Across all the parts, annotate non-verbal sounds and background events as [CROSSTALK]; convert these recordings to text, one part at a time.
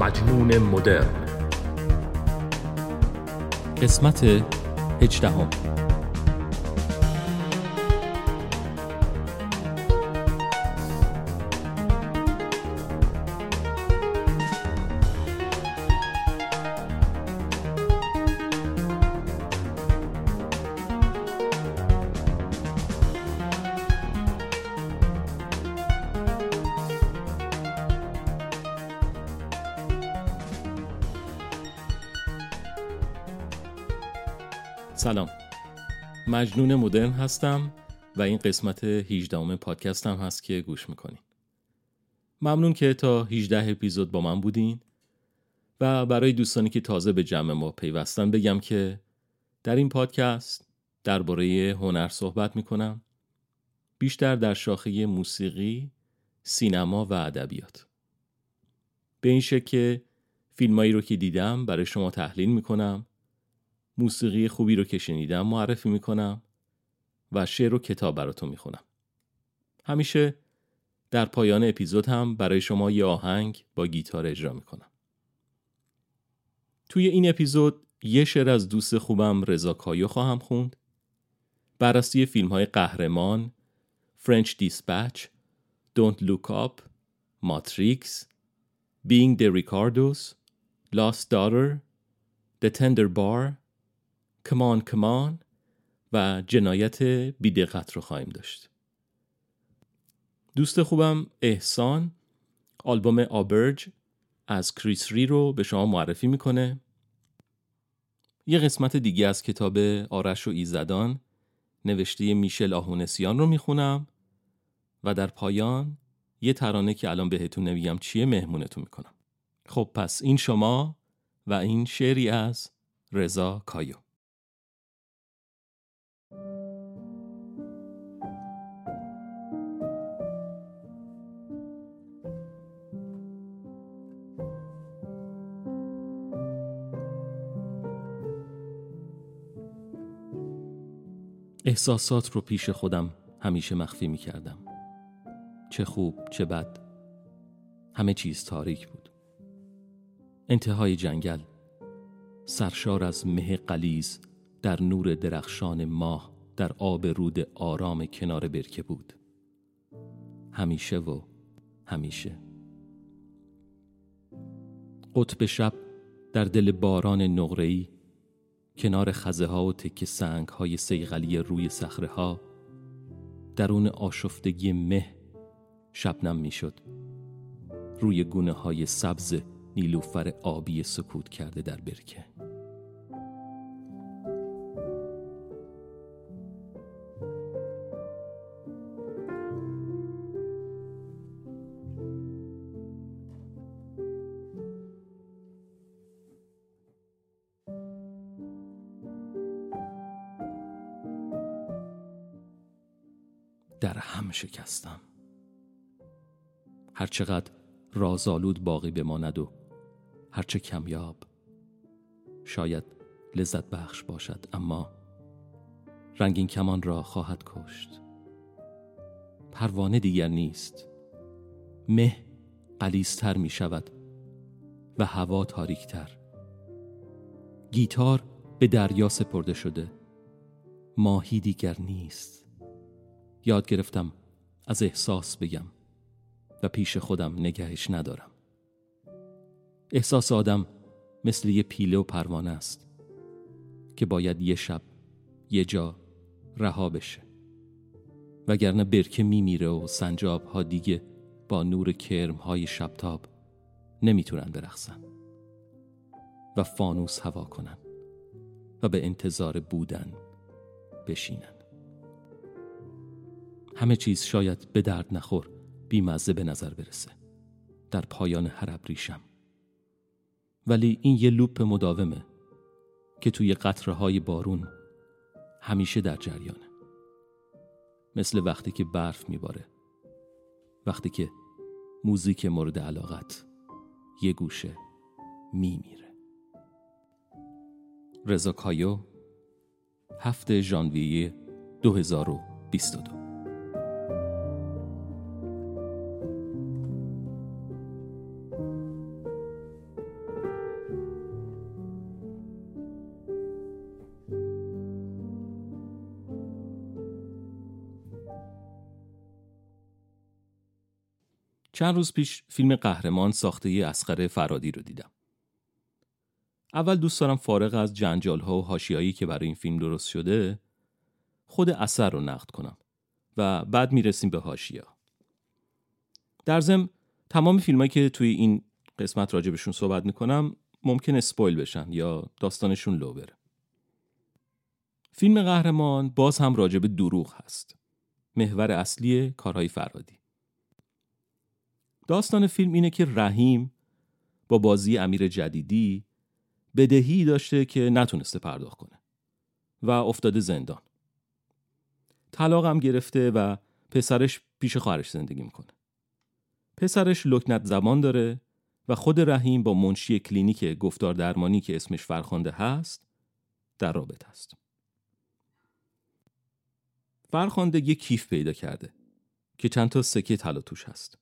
مجنون مدرن. قسمت هجدهم. مجنون مدرن هستم و این قسمت 18 پادکستم هست که گوش می‌کنین ممنون که تا 18 اپیزود با من بودین و برای دوستانی که تازه به جمع ما پیوستن بگم که در این پادکست درباره هنر صحبت می‌کنم بیشتر در شاخه موسیقی، سینما و ادبیات. به این شکل فیلمایی رو که دیدم برای شما تحلیل می‌کنم موسیقی خوبی رو که شنیدم معرفی می‌کنم و شعر و کتاب براتون می‌خونم. همیشه در پایان اپیزود هم برای شما یه آهنگ با گیتار اجرا می‌کنم. توی این اپیزود یه شعر از دوست خوبم رضا کایو خواهم خوند. بررسی فیلم های قهرمان، French Dispatch, Don't Look Up, Matrix, Being the Ricardos, Lost Daughter, The Tender Bar کمان کمان و جنایت بیدقت رو خواهیم داشت. دوست خوبم احسان آلبوم آبرج از کریس ری رو به شما معرفی می‌کنه. یه قسمت دیگه از کتاب آرش و ایزدان نوشته میشل آهونسیان رو می‌خونم و در پایان یه ترانه که الان بهتون نمیگم چیه مهمونتون می‌کنم. خب پس این شما و این شعری از رضا کایو. احساسات رو پیش خودم همیشه مخفی می کردم. چه خوب چه بد همه چیز تاریک بود. انتهای جنگل سرشار از مه قلیز در نور درخشان ماه در آب رود آرام کنار برکه بود. همیشه و همیشه. قطب شب در دل باران نقره‌ای کنار خزه ها و تک سنگ های سیغلی روی سخره ها درون آشفتگی مه شبنم می‌شد. روی گونه های سبز نیلوفر آبی سکوت کرده در برکه. شکستم. هرچقدر رازآلود باقی بماند و هرچه کمیاب شاید لذت بخش باشد اما رنگین کمان را خواهد کشت. پروانه دیگر نیست. مه قلیزتر می شود و هوا تاریکتر. گیتار به دریا سپرده شده. ماهی دیگر نیست. یاد گرفتم از احساس بگم و پیش خودم نگهش ندارم. احساس آدم مثل یه پیله و پروانه است که باید یه شب یه جا رها بشه. وگرنه برکه میمیره و سنجاب ها دیگه با نور کرم های شبتاب نمی‌تونن برخصن و فانوس هوا کنن و به انتظار بودن بشینن. همه چیز شاید به درد نخور بیمزه به نظر برسه. در پایان هر ابریشم. ولی این یه لوپ مداومه که توی قطره بارون همیشه در جریانه. مثل وقتی که برف میباره وقتی که موزیک مورد علاقت یه گوشه میمیره. رضا کایو هفته ژانویه 2022 چند روز پیش فیلم قهرمان ساخته ی فرادی رو دیدم. اول دوست دارم فارغ از جنجال ها و هاشیایی که برای این فیلم درست شده خود اثر رو نقد کنم و بعد می‌رسیم به هاشیا. در ضمن تمام فیلمایی که توی این قسمت راجبشون صحبت می‌کنم ممکن اسپویل بشن یا داستانشون لو بره. فیلم قهرمان باز هم راجب دروغ هست. محور اصلی کارهای فرادی. داستان فیلم اینه که رحیم با بازی امیر جدیدی بدهی داشته که نتونسته پرداخت کنه و افتاده زندان. طلاق هم گرفته و پسرش پیش خواهرش زندگی می‌کنه. پسرش لکنت زمان داره و خود رحیم با منشی کلینیک گفتار درمانی که اسمش فرخنده هست در رابطه است. فرخنده یه کیف پیدا کرده که چند تا سکه طلا توش هست.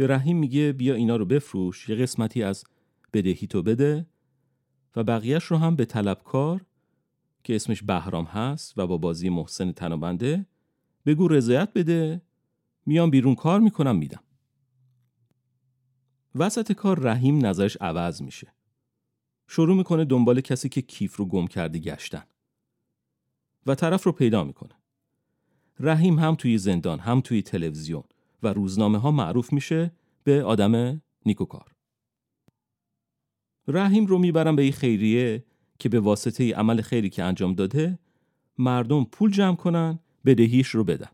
به رحیم میگه بیا اینا رو بفروش یه قسمتی از بدهی تو بده و بقیهش رو هم به طلبکار که اسمش بهرام هست و با بازی محسن تنابنده بگو رضایت بده میام بیرون کار می‌کنم میدم. وسط کار رحیم نظرش عوض میشه. شروع می‌کنه دنبال کسی که کیف رو گم کرده گشتن. و طرف رو پیدا می‌کنه. رحیم هم توی زندان هم توی تلویزیون و روزنامه ها معروف میشه به آدم نیکوکار. رحیم رو می‌برم به این خیریه که به واسطه عمل خیری که انجام داده مردم پول جمع کنن بدهیش رو بدن.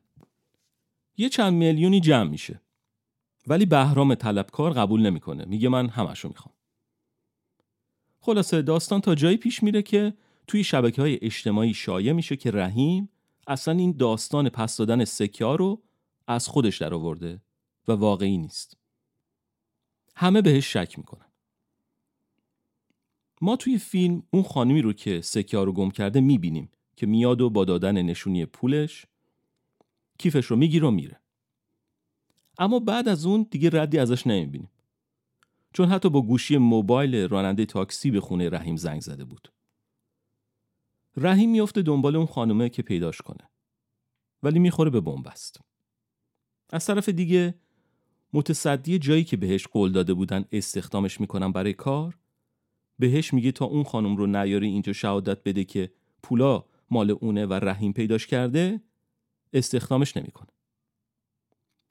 یه چند میلیونی جمع میشه. ولی بهرام طلبکار قبول نمی‌کنه. میگه من همشو می‌خوام. خلاصه داستان تا جایی پیش میره که توی شبکه های اجتماعی شایع میشه که رحیم اصلا این داستان پس دادن سکه رو از خودش در آورده و واقعی نیست. همه بهش شک می‌کنن. ما توی فیلم اون خانمی رو که سکه رو گم کرده می‌بینیم که میاد و با دادن نشونی پولش کیفش رو می‌گیره و میره. اما بعد از اون دیگه ردی ازش نمی‌بینیم. چون حتی با گوشی موبایل راننده تاکسی به خونه رحیم زنگ زده بود. رحیم میفته دنبال اون خانومه که پیداش کنه. ولی می‌خوره به بنبست. از طرف دیگه متصدی جایی که بهش قول داده بودن استخدامش می‌کنن برای کار بهش میگه تا اون خانم رو نیاری اینجا شهادت بده که پولا مال اونه و رحیم پیداش کرده استخدامش نمی‌کنه.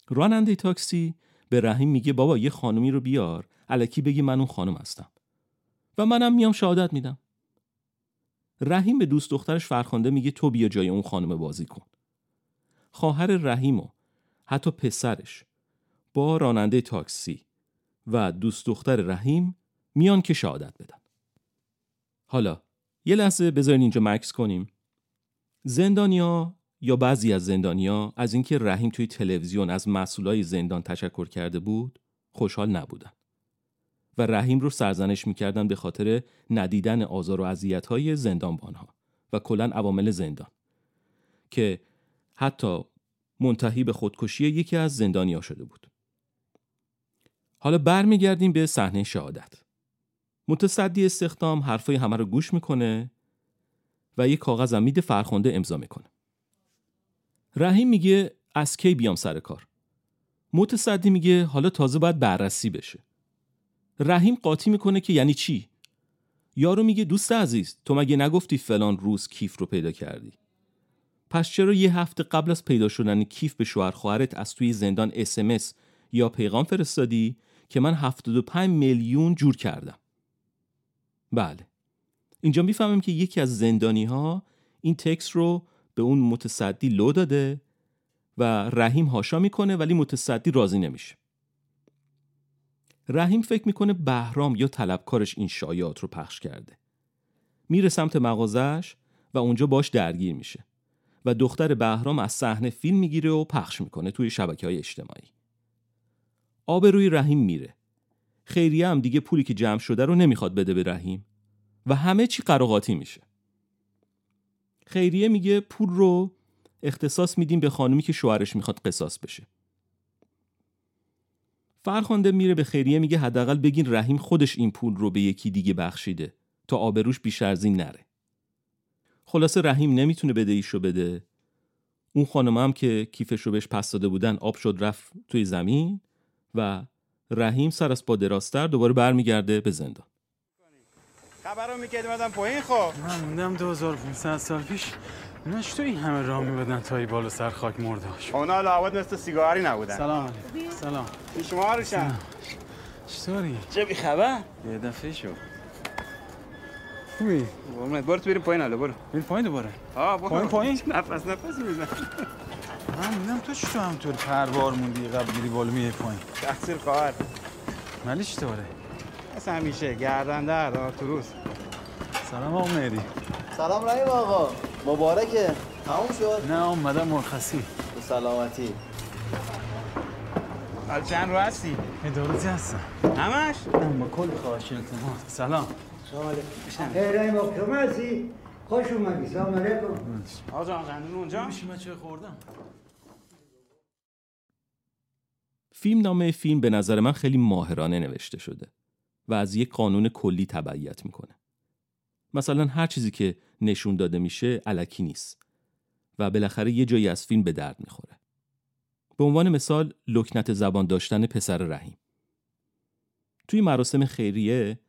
راننده تاکسی به رحیم میگه بابا یه خانمی رو بیار علکی بگی من اون خانم هستم. و منم میام شهادت میدم. رحیم به دوست دخترش فرخنده میگه تو بیا جای اون خانم بازی کن. خواهر رحیم و حتی پسرش. با راننده تاکسی و دوست دختر رحیم میان که شهادت بدن. حالا یه لحظه بذارین اینجا مکس کنیم. زندانیا یا بعضی از زندانیا از اینکه رحیم توی تلویزیون از مسئولای زندان تشکر کرده بود خوشحال نبودن. و رحیم رو سرزنش می‌کردن به خاطر ندیدن آزار و اذیت‌های زندانبانها و کلا عوامل زندان. که حتی منتهی به خودکشی یکی از زندانیا شده بود. حالا برمیگردیم به صحنه شهادت. متصدی استخدام حرفای همه رو گوش می‌کنه و یک کاغذ میده فرخنده امضا می‌کنه. رحیم میگه از کی بیام سر کار متصدی میگه حالا تازه باید بررسی بشه رحیم قاطی می‌کنه که یعنی چی یارو میگه دوست عزیز تو مگه نگفتی فلان روز کیف رو پیدا کردی پس چرا یه هفته قبل از پیدا شدن کیف به شوهر خواهرت از توی زندان اسمس یا پیغام فرستادی که من 75 میلیون جور کردم؟ بله. اینجا می‌فهمیم که یکی از زندانی ها این تکس رو به اون متصدی لو داده و رحیم هاشا می‌کنه ولی متصدی راضی نمیشه. رحیم فکر می‌کنه بهرام یا طلبکارش این شایعات رو پخش کرده. میره سمت مغازش و اونجا باش درگیر میشه. و دختر بهرام از صحنه فیلم می‌گیره و پخش می‌کنه توی شبکه های اجتماعی آبروی رحیم میره. خیریه هم دیگه پولی که جمع شده رو نمی‌خواد بده به رحیم و همه چی قراقاتی میشه. خیریه میگه پول رو اختصاص میدیم به خانمی که شوهرش می‌خواد قصاص بشه. فرخنده میره به خیریه میگه حداقل بگین رحیم خودش این پول رو به یکی دیگه بخشیده تا آبروش بیشتر از این نره. خلاصه رحیم نمی‌تونه بده رو بده. اون خانم هم که کیفش رو بهش پس داده بودن آب شد رفت توی زمین و رحیم سر از با دراستر دوباره برمیگرده به زندان. خبر رو می‌کردی مدام پایین خب من موندم 2500 سال پیش اینا تو این همه راه میبدن تا ای بالا سر خاک مرداش اونا لابد مثل سیگاری نبودن. سلام علیکم سلام. شما روشن چطوری؟ چه بی خبر یه دفعه شو. خوبی؟ قربونت برو تو بریم پایین حالا برو بری پایین دوباره آه برو پایین پایین نفس نفس میزن من موندم تو چطور همطور پروار موندی قبل گیری بالا میای پایین. تقصیر خواهر. ملی چطوره؟ مثل همیشه گردن در آرتوروس سلام آقا مهدی. سلام رحیم آقا. مبارکه. تموم شد؟ نه اومدم مرخصی. به سلامتی. حال چند رو هستی؟ ادارتی هستم. همش؟ من با کل خواهش التماس سلام. رحیم آقا شما هستی؟ خوش اومدی سلام علیکم آقا جان قندون اونجا میشه من چه خوردم؟ فیلم نامه فیلم به نظر من خیلی ماهرانه نوشته شده و از یک قانون کلی تبعیت می‌کنه. مثلا هر چیزی که نشون داده میشه علکی نیست و بالاخره یه جایی از فیلم به درد می‌خوره. به عنوان مثال لکنت زبان داشتن پسر رحیم. توی مراسم خیریه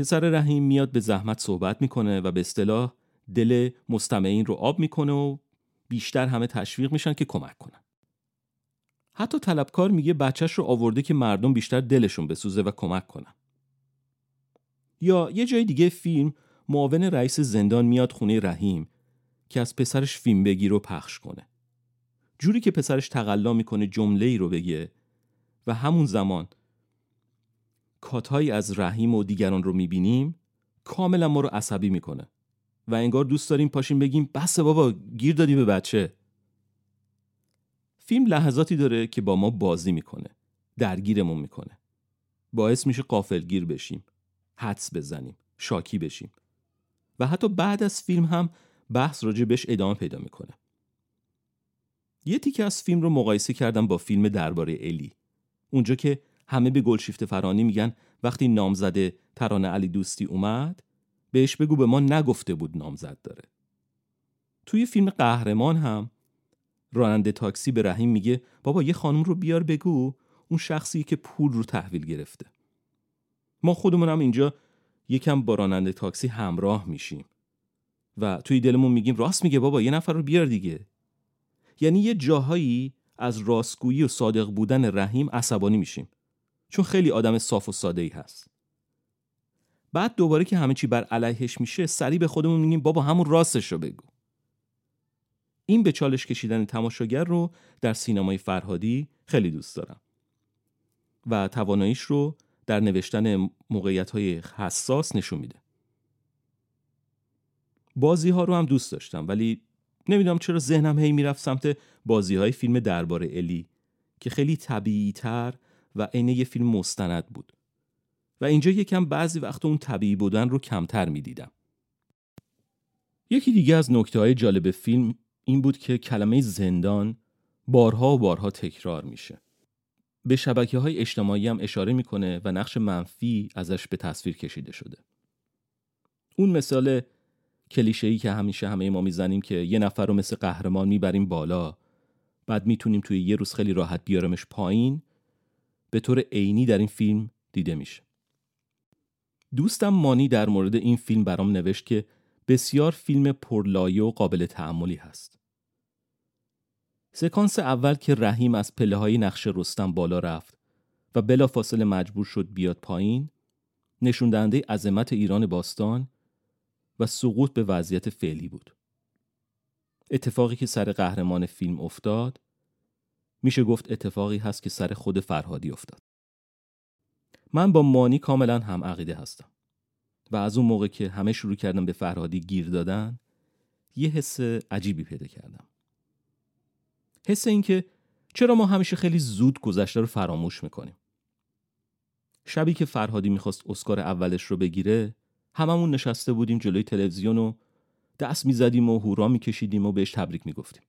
پسر رحیم میاد به زحمت صحبت می‌کنه و به اصطلاح دل مستمعین رو آب می‌کنه و بیشتر همه تشویق میشن که کمک کنن. حتی طلبکار میگه بچهش رو آورده که مردم بیشتر دلشون بسوزه و کمک کنن. یا یه جای دیگه فیلم معاون رئیس زندان میاد خونه رحیم که از پسرش فیلم بگیر و پخش کنه. جوری که پسرش تقلا می‌کنه جمله ای رو بگه و همون زمان کاتهایی از رحیم و دیگران رو می‌بینیم کاملا ما رو عصبی می‌کنه. و انگار دوست داریم پاشیم بگیم بس بابا گیر دادی به بچه. فیلم لحظاتی داره که با ما بازی می‌کنه درگیرمون می‌کنه. باعث میشه قافلگیر بشیم حدس بزنیم شاکی بشیم. و حتی بعد از فیلم هم بحث راجع بهش ادامه پیدا می‌کنه. یه تیکه از فیلم رو مقایسه کردم با فیلم درباره الی. اونجا که همه به گلشیفت فرانی میگن. وقتی نامزده ترانه علی دوستی اومد بهش بگو به ما نگفته بود نامزد داره. توی فیلم قهرمان هم راننده تاکسی به رحیم میگه بابا یه خانم رو بیار بگو اون شخصی که پول رو تحویل گرفته. ما خودمون هم اینجا یکم با راننده تاکسی همراه میشیم. و توی دلمون میگیم راست میگه بابا یه نفر رو بیار دیگه. یعنی یه جاهایی از راستگویی و صادق بودن رحیم عصبانی میشیم. چون خیلی آدم صاف و ساده ای هست. بعد دوباره که همه چی بر علیهش میشه سریع به خودمون میگیم بابا همون راستش رو بگو. این به چالش کشیدن تماشاگر رو در سینمای فرهادی خیلی دوست دارم. و تواناییش رو در نوشتن موقعیت های حساس نشون میده. بازی ها رو هم دوست داشتم ولی نمی‌دونم چرا ذهنم هی می‌رفت سمت بازی های فیلم درباره الی که خیلی طبیعی تر و عین یه فیلم مستند بود. و اینجا یکم بعضی وقت اون طبیعی بودن رو کمتر می‌دیدم. یکی دیگه از نکته های جالب فیلم این بود که کلمه زندان بارها و بارها تکرار میشه. به شبکه های اجتماعی هم اشاره می‌کنه و نقش منفی ازش به تصویر کشیده شده. اون مثال کلیشه‌ای که همیشه همه ما می‌زنیم که یه نفر رو مثل قهرمان می‌بریم بالا بعد می‌تونیم توی یه روز خیلی راحت بیارمش پایین به طور عینی در این فیلم دیده میشه دوستم مانی در مورد این فیلم برام نوشت که بسیار فیلم پرلایه و قابل تعملی هست سکانس اول که رحیم از پله های نقش رستم بالا رفت و بلا فاصله مجبور شد بیاد پایین نشون دهنده عظمت ایران باستان و سقوط به وضعیت فعلی بود. اتفاقی که سر قهرمان فیلم افتاد میشه گفت اتفاقی هست که سر خود فرهادی افتاد. من با مانی کاملا هم عقیده هستم و از اون موقع که همه شروع کردم به فرهادی گیر دادن یه حس عجیبی پیدا کردم. حس این که چرا ما همیشه خیلی زود گذشته رو فراموش می‌کنیم. شبی که فرهادی می‌خواست اسکار اولش رو بگیره هممون نشسته بودیم جلوی تلویزیون و دست می‌زدیم و هورا میکشیدیم و بهش تبریک می‌گفتیم.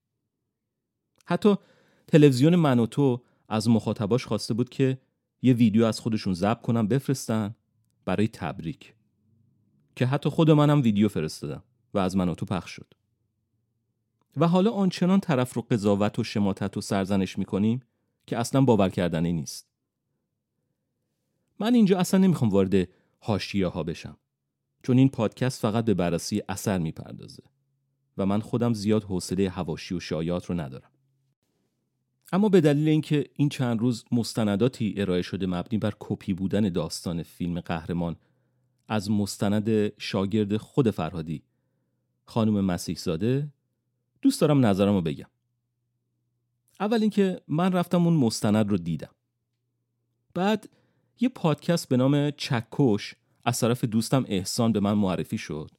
حتی تلویزیون من و تو از مخاطباش خواسته بود که یه ویدیو از خودشون ضبط کنن بفرستن برای تبریک. که حتی خود منم ویدیو فرستادم و از من و تو پخش شد. و حالا آنچنان طرف رو قضاوت و شماتت و سرزنش می‌کنیم که اصلا باور کردنی نیست. من اینجا اصلا نمی‌خوام وارد هاشیه ها بشم. چون این پادکست فقط به بررسی اثر می‌پردازه. و من خودم زیاد حوصله هواشی و شایعات رو ندارم. اما به دلیل اینکه این چند روز مستنداتی ارائه شده مبنی بر کپی بودن داستان فیلم قهرمان از مستند شاگرد خود فرهادی خانم مسیح زاده دوست دارم نظرم رو بگم. اول اینکه من رفتم اون مستند رو دیدم. بعد یه پادکست به نام چکش از طرف دوستم احسان به من معرفی شد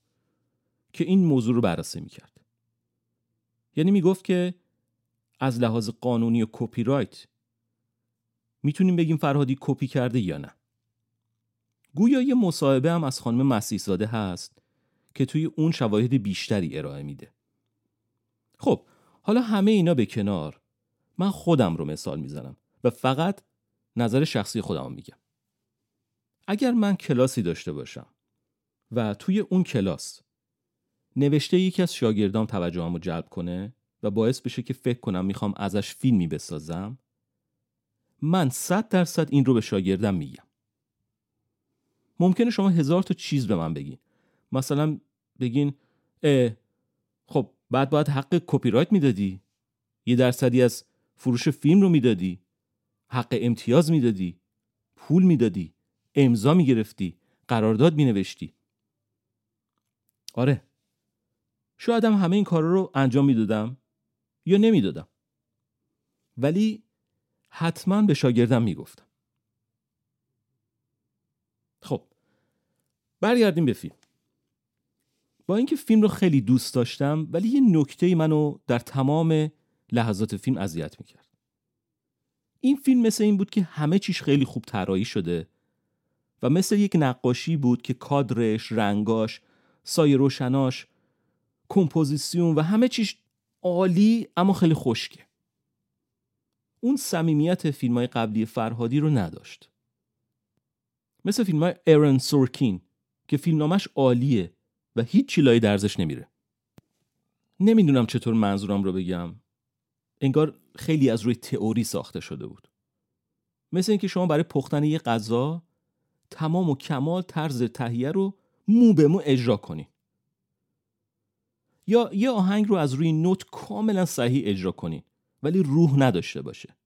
که این موضوع رو بررسی می‌کرد. یعنی می‌گفت که از لحاظ قانونی و کپی رایت می‌تونیم بگیم فرهادی کپی کرده یا نه. گویا یه مصاحبه هم از خانم مسیح زاده هست که توی اون شواهد بیشتری ارائه میده. خب حالا همه اینا به کنار. من خودم رو مثال می‌زنم و فقط نظر شخصی خودم میگم. اگر من کلاسی داشته باشم و توی اون کلاس نوشته یکی از شاگردام توجهم رو جلب کنه و باعث بشه که فکر کنم می‌خوام ازش فیلمی بسازم من صد درصد این رو به شاگردم میگم. ممکنه شما هزار تا چیز به من بگین. مثلا بگین خب بعد باید حق کپی رایت می‌دادی. یه درصدی از فروش فیلم رو می‌دادی. حق امتیاز می‌دادی. پول می‌دادی. امضا می‌گرفتی. قرارداد مینوشتی. آره. شاید هم همه این کارا رو انجام می‌دادم. یا نمی‌دادم. ولی حتما به شاگردم می‌گفتم. خب برگردیم به فیلم. با اینکه فیلم رو خیلی دوست داشتم ولی یه نکته منو در تمام لحظات فیلم اذیت می‌کرد. این فیلم مثل این بود که همه چیش خیلی خوب طراحی شده و مثل یک نقاشی بود که کادرش، رنگاش، سایه روشناش، کمپوزیسیون و همه چیش عالی اما خیلی خشکه. اون صمیمیت فیلم های قبلی فرهادی رو نداشت. مثل فیلم های ایرن سورکین که فیلمنامش عالیه و هیچ چیلایی درزش نمیره. نمی‌دونم چطور منظورم رو بگم. انگار خیلی از روی تئوری ساخته شده بود. مثل اینکه شما برای پختن یه غذا تمام و کمال طرز تهیه رو مو به مو اجرا کنی یا یه آهنگ رو از روی نوت کاملا صحیح اجرا کنین ولی روح نداشته باشه.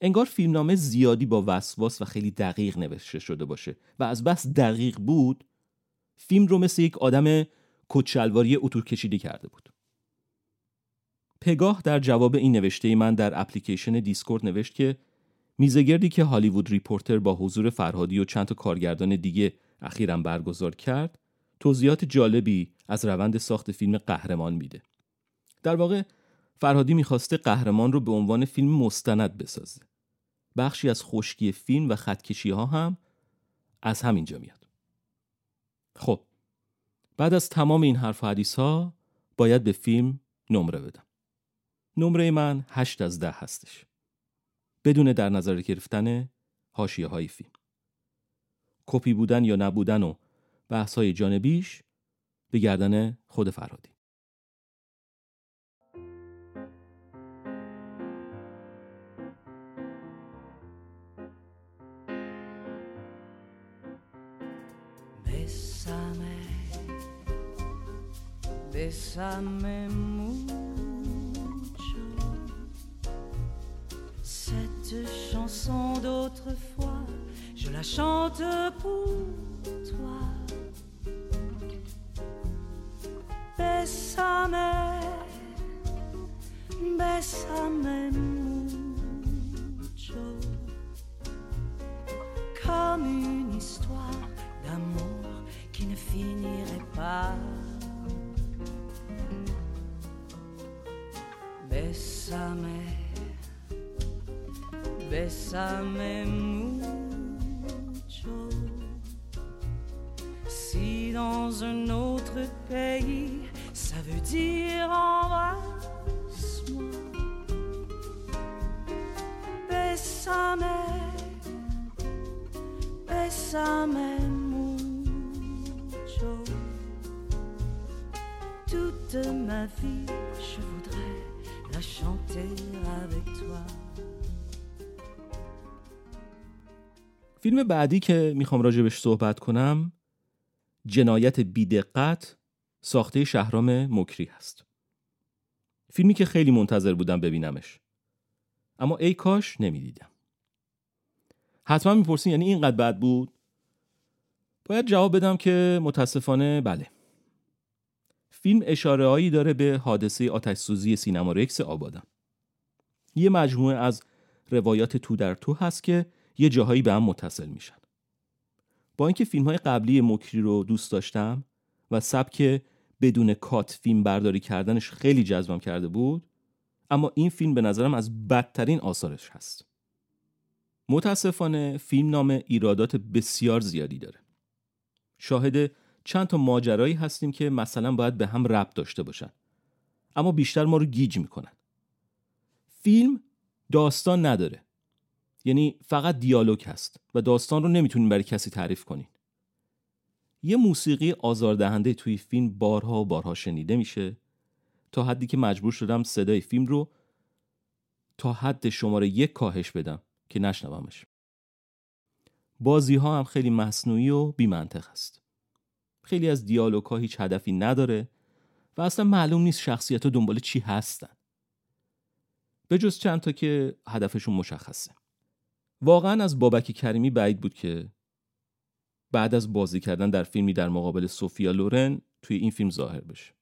انگار فیلمنامه زیادی با وسواس و خیلی دقیق نوشته شده باشه و از بس دقیق بود فیلم رو مثل یک آدم کت شلواری اتو کشیده کرده بود. پگاه در جواب این نوشته من در اپلیکیشن دیسکورد نوشت که میزگردی که هالیوود ریپورتر با حضور فرهادی و چند تا کارگردان دیگه اخیرا برگزار کرد توضیحات جالبی از روند ساخت فیلم قهرمان میده. در واقع فرهادی می‌خواسته قهرمان رو به عنوان فیلم مستند بسازه. بخشی از خشکی فیلم و خطکشی ها هم از همینجا میاد. خب بعد از تمام این حرف و حدیث ها باید به فیلم نمره بدم. نمره من هشت از ده هستش. بدون در نظر گرفتن حاشیه های فیلم. کپی بودن یا نبودن و بحث های جانبیش به گردن خود فرهادی Bésame, bésame mucho. Cette chanson d'autrefois, je la chante pour toi. Bésame, bésame mucho. Comme une histoire d'amour qui ne finirait pas. Bésame, bésame mucho. فیلم بعدی که می‌خوام راجبش صحبت کنم جنایت بیدقت ساخته شهرام مکری هست. فیلمی که خیلی منتظر بودم ببینمش. اما ای کاش نمی‌دیدم. حتما می‌پرسین یعنی اینقدر بد بود؟ باید جواب بدم که متاسفانه بله. فیلم اشاره هایی داره به حادثه آتش سوزی سینما رکس آبادان. یه مجموعه از روایات تو در تو هست که یه جاهایی به هم متصل میشن. با اینکه فیلم های قبلی مکری رو دوست داشتم و سبک بدون کات فیلم برداری کردنش خیلی جذبم کرده بود اما این فیلم به نظرم از بدترین آثارش هست. متاسفانه فیلم نام ایرادات بسیار زیادی داره. شاهد چند تا ماجرایی هستیم که مثلا باید به هم ربط داشته باشن اما بیشتر ما رو گیج می‌کنن. فیلم داستان نداره. یعنی فقط دیالوگ هست و داستان رو نمی‌تونین برای کسی تعریف کنین یه موسیقی آزاردهنده توی فیلم بارها و بارها شنیده میشه تا حدی که مجبور شدم صدای فیلم رو تا حد شماره یک کاهش بدم که نشنومش. بازی ها هم خیلی مصنوعی و بیمنطق است خیلی از دیالوگ ها هیچ هدفی نداره و اصلا معلوم نیست شخصیت دنبال چی هستن. به جز چند تا که هدفشون مشخصه. واقعا از بابک کریمی بعید بود که بعد از بازی کردن در فیلمی در مقابل سوفیا لورن توی این فیلم ظاهر بشه.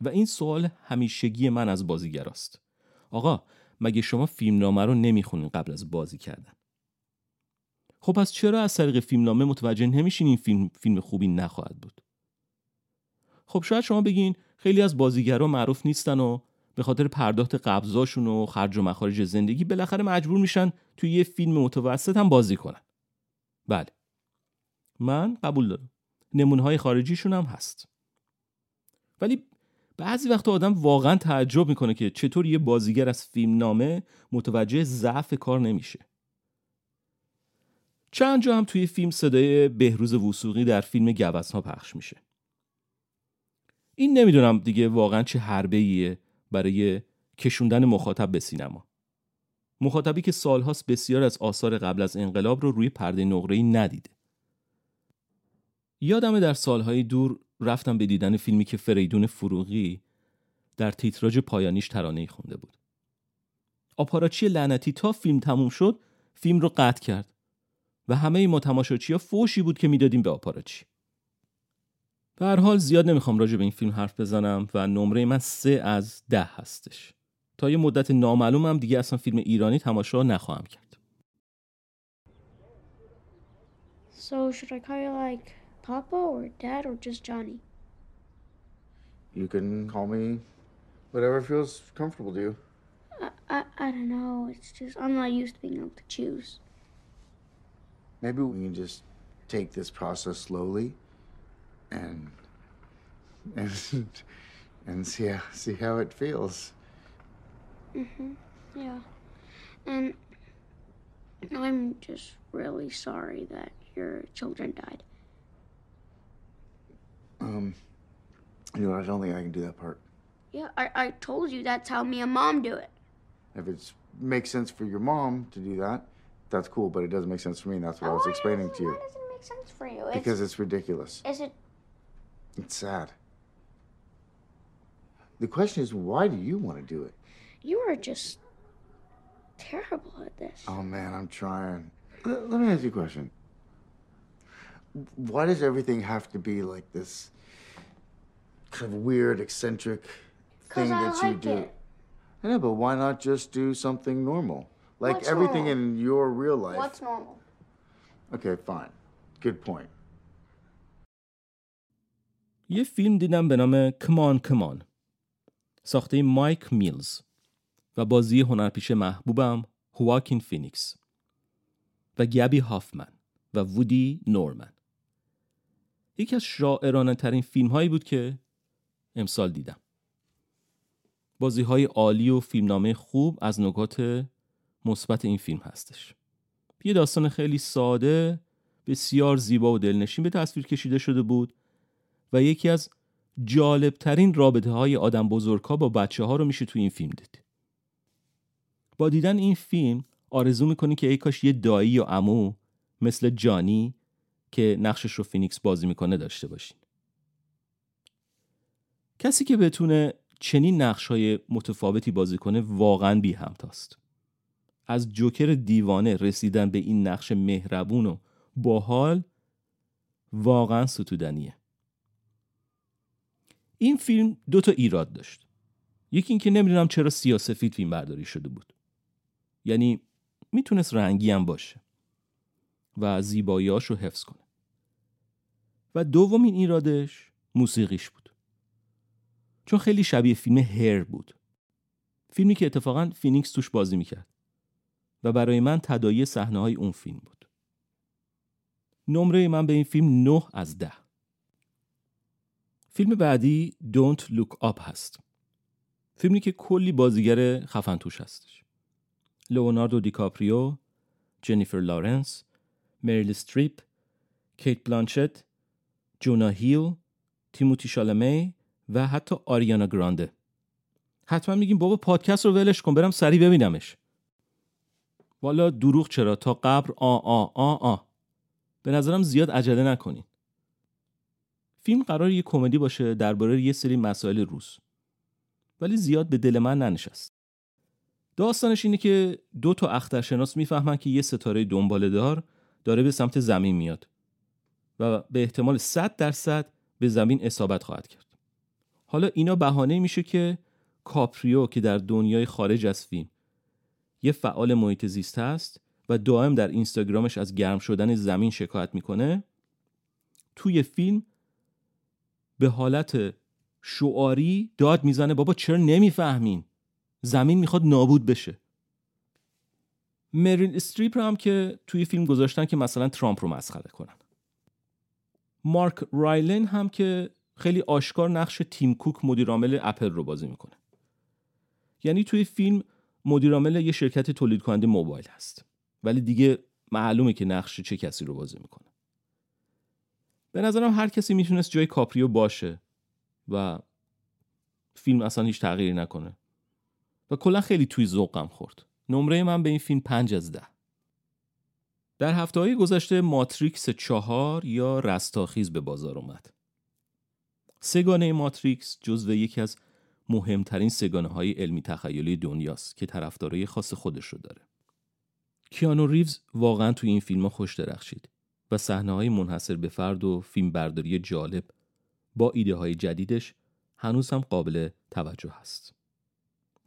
و این سوال همیشگی من از بازیگراست. آقا مگه شما فیلمنامه رو نمی‌خونین قبل از بازی کردن؟ خب پس چرا از طریق فیلمنامه متوجه نمیشین این فیلم فیلم خوبی نخواهد بود؟ خب شاید شما بگین خیلی از بازیگرا معروف نیستن و به خاطر پرداخت قبضاشون و خرج و مخارج زندگی بالاخره مجبور میشن توی یه فیلم متوسط هم بازی کنن. بله. من قبول دارم. نمونه های خارجیشون هم هست. ولی بعضی وقت آدم واقعا تعجب می‌کنه که چطور یه بازیگر از فیلم نامه متوجه ضعف کار نمیشه. چند جا هم توی فیلم صدای بهروز وسوقی در فیلم گوزها پخش میشه. این نمی‌دونم دیگه واقعا چه حربه ایه برای کشوندن مخاطب به سینما. مخاطبی که سالهاست بسیار از آثار قبل از انقلاب رو روی پرده نقره‌ای ندیده. یادمه در سالهای دور رفتم به دیدن فیلمی که فریدون فروغی در تیتراژ پایانیش ترانه خونده بود. آپاراچی لعنتی تا فیلم تموم شد فیلم رو قطع کرد و همه ما تماشاچی ها فوشی بود که می‌دادیم به آپاراچی. به هر حال زیاد نمی‌خوام راجع به این فیلم حرف بزنم و نمره من سه از ده هستش تا یه مدت نامعلومم دیگه اصلا فیلم ایرانی تماشا نخواهم کرد So should I call you like Papa or Dad or just Johnny? You can call me whatever feels comfortable to you. I, I, I don't know. It's just I'm not used to being able to choose. Maybe we can just take this process slowly and and [LAUGHS] and see how, see how it feels. Mhm. Yeah. And I'm just really sorry that your children died. Um, you know, I don't think I can do that part. Yeah, I, I told you that's how me and mom do it. If it makes sense for your mom to do that, that's cool. But it doesn't make sense for me, and that's what I was explaining to you. Why doesn't it make sense for you? It's, Because it's ridiculous. is it It's sad. The question is, why do you want to do it? you are just terrible at this. Oh man, I'm trying. Let, let me ask you a question. Why does everything have to be like this kind of weird, eccentric thing that you do? it. I know, but why not just do something normal? Like What's everything normal? in your real life. What's normal? Okay, fine. Good point. یه فیلم دیدم به نام C'mon C'mon ساخته مایک میلز و بازی هنرپیشه محبوبم هواکین فینیکس و گابی هافمن و وودی نورمن. یکی از شاعرانه ترین فیلم هایی بود که امسال دیدم. بازی های عالی و فیلمنامه خوب از نکات مثبت این فیلم هستش. یه داستان خیلی ساده بسیار زیبا و دلنشین به تصویر کشیده شده بود. و یکی از جالبترین رابطه های آدم بزرگها با بچه ها رو میشه توی این فیلم دید. با دیدن این فیلم آرزو می‌کنی که ای کاش یه دایی یا عمو مثل جانی که نقشش رو فینیکس بازی می‌کنه داشته باشین. کسی که بتونه چنین نقش های متفاوتی بازی کنه واقعا بی همتاست از جوکر دیوانه رسیدن به این نقش مهربون و باحال واقعا ستودنیه. این فیلم دو تا ایراد داشت. یکی اینکه نمی‌دونم چرا سیاسفید فیلم برداری شده بود. یعنی می‌تونست رنگی هم باشه و زیباییاش رو حفظ کنه. و دومین ایرادش موسیقیش بود. چون خیلی شبیه فیلم هر بود. فیلمی که اتفاقا فینیکس توش بازی می‌کرد. و برای من تداعی صحنه های اون فیلم بود. نمره من به این فیلم 9 از 10 فیلم بعدی Don't Look Up هست. فیلمی که کلی بازیگر خفن توش هستش. لئوناردو دیکاپریو جنیفر لارنس مریل استریپ کیت بلانچت جونا هیل تیموتی شالمی و حتی آریانا گرانده. حتما میگیم بابا پادکست رو ولش کن برم سریع ببینمش. والا دروغ چرا؟ تا قبر آ آ آ آ. به نظرم زیاد عجله نکنین. فیلم قرار یه کمدی باشه درباره یه سری مسائل روز. ولی زیاد به دل من ننشست. داستانش اینه که دو تا اخترشناس می‌فهمن که یه ستاره دنباله دار داره به سمت زمین میاد و به احتمال 100 درصد به زمین اصابت خواهد کرد. حالا اینا بهانه میشه که کاپریو که در دنیای خارج از فیلم یه فعال محیط زیست هست و دائم در اینستاگرامش از گرم شدن زمین شکایت می‌کنه توی فیلم به حالت شعاری داد می‌زنه بابا چرا نمی‌فهمین؟ زمین می‌خواد نابود بشه. مریل استریپ هم که توی فیلم گذاشتن که مثلا ترامپ رو مسخره کنن. مارک رایلنس هم که خیلی آشکار نقش تیم کوک مدیرعامل اپل رو بازی می‌کنه. یعنی توی فیلم مدیرعامل یه شرکت تولید کننده موبایل هست. ولی دیگه معلومه که نقش چه کسی رو بازی می‌کنه. به نظرم هر کسی می‌تونست جای دیکاپریو باشه و فیلم اصلا هیچ تغییری نکنه. و کلا خیلی توی ذوقم خورد. نمره من به این فیلم پنج از ده. در هفته های گذشته ماتریکس چهار یا رستاخیز به بازار اومد. سگانه ماتریکس جزو یکی از مهمترین سگانه های علمی تخیلی دنیاست که طرفدارای خاص خودش رو داره. کیانو ریوز واقعا توی این فیلم خوش درخشید. و صحنه های منحصر به فرد و فیلم برداری جالب با ایده های جدیدش هنوز هم قابل توجه هست.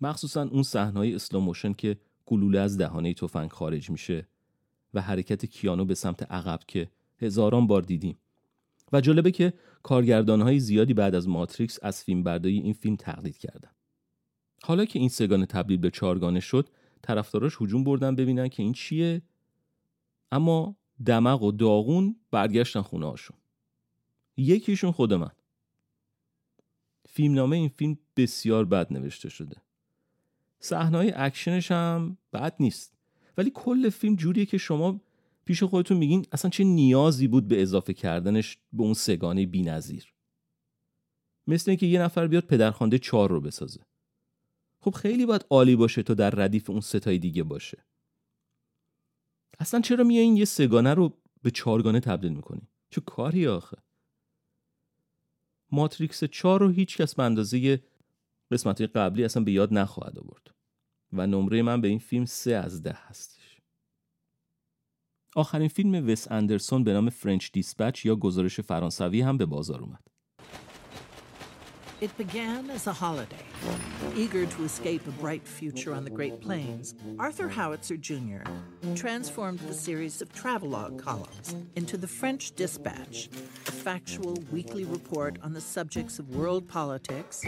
مخصوصا اون صحنه های اسلوموشن که گلوله از دهانه تفنگ خارج میشه و حرکت کیانو به سمت عقب که هزاران بار دیدیم و جالبه که کارگردان های زیادی بعد از ماتریکس از فیلم برداری این فیلم تقلید کردن. حالا که این سگانه تبدیل به چارگانه شد طرفداراش هجوم بردن ببینن که این چیه اما دمق و داغون برگشتن خونه هاشون. یکیشون خود من. فیلمنامه این فیلم بسیار بد نوشته شده. صحنه‌های اکشنش هم بد نیست. ولی کل فیلم جوریه که شما پیش خودتون میگین اصلا چه نیازی بود به اضافه کردنش به اون سگانه بی‌نظیر. مثل اینکه یه نفر بیاد پدرخوانده چار رو بسازه. خب خیلی باید عالی باشه تا در ردیف اون ستای دیگه باشه. اصلا چرا میایین یه سگانه رو به چارگانه تبدیل می‌کنی؟ چه کاری آخه؟ ماتریکس 4 رو هیچ کس به اندازه قسمت قبلی اصلا به یاد نخواهد آورد و نمره من به این فیلم سه از ده هستش. آخرین فیلم وس اندرسون به نام French Dispatch یا گزارش فرانسوی هم به بازار اومد. It began as a holiday. Eager to escape a bright future on the Great Plains, Arthur Howitzer Jr. transformed the series of travelogue columns into the French Dispatch, a factual weekly report on the subjects of world politics,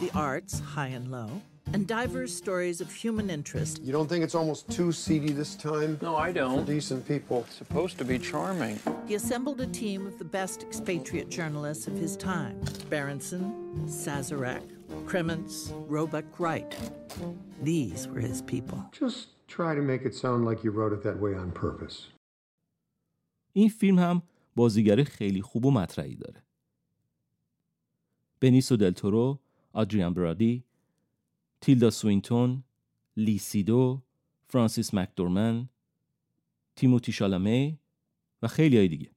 the arts, high and low, and diverse stories of human interest. You don't think it's almost too seedy this time? No, I don't. For decent people. It's supposed to be charming. He assembled a team of the best expatriate journalists of his time Berenson, Sazarek, Kremens, Roebuck Wright. These were his people. Just try to make it sound like you wrote it that way on purpose. این فیلم هم بازیگر خیلی خوب و مطرحی داره. بنیسو دلتورو، آدریان برادی، تیلدا سوینتون، لیسیدو، فرانسیس مکدورمن، تیموتی شالمه و خیلی های دیگه.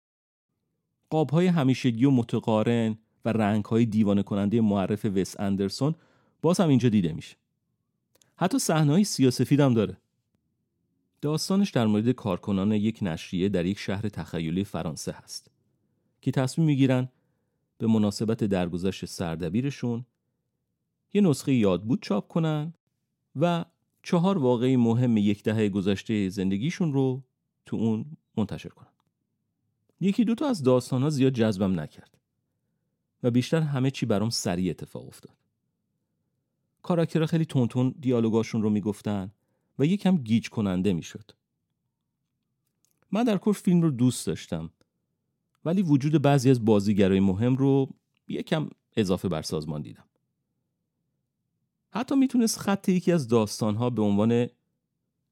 قاب های همیشگی و متقارن و رنگ های دیوانه کننده معرف وس اندرسون باز هم اینجا دیده میشه. حتی صحنه های سیاسفید هم داره. داستانش در مورد کارکنان یک نشریه در یک شهر تخیلی فرانسه هست که تصمیم می‌گیرن به مناسبت درگذشت سردبیرشون یه نسخه یادبود چاپ کنن و چهار واقعی مهم یک دهه گذشته زندگیشون رو تو اون منتشر کنن. یکی دوتا از داستان ها زیاد جذبم نکرد و بیشتر همه چی برام سریع اتفاق افتاد. کاراکترها خیلی تونتون دیالوگاشون رو می‌گفتن و یکم گیج کننده می‌شد. من در کل فیلم رو دوست داشتم ولی وجود بعضی از بازیگرای مهم رو یکم اضافه بر سازمان دیدم. حتی می‌تونست خط یکی از داستانها به عنوان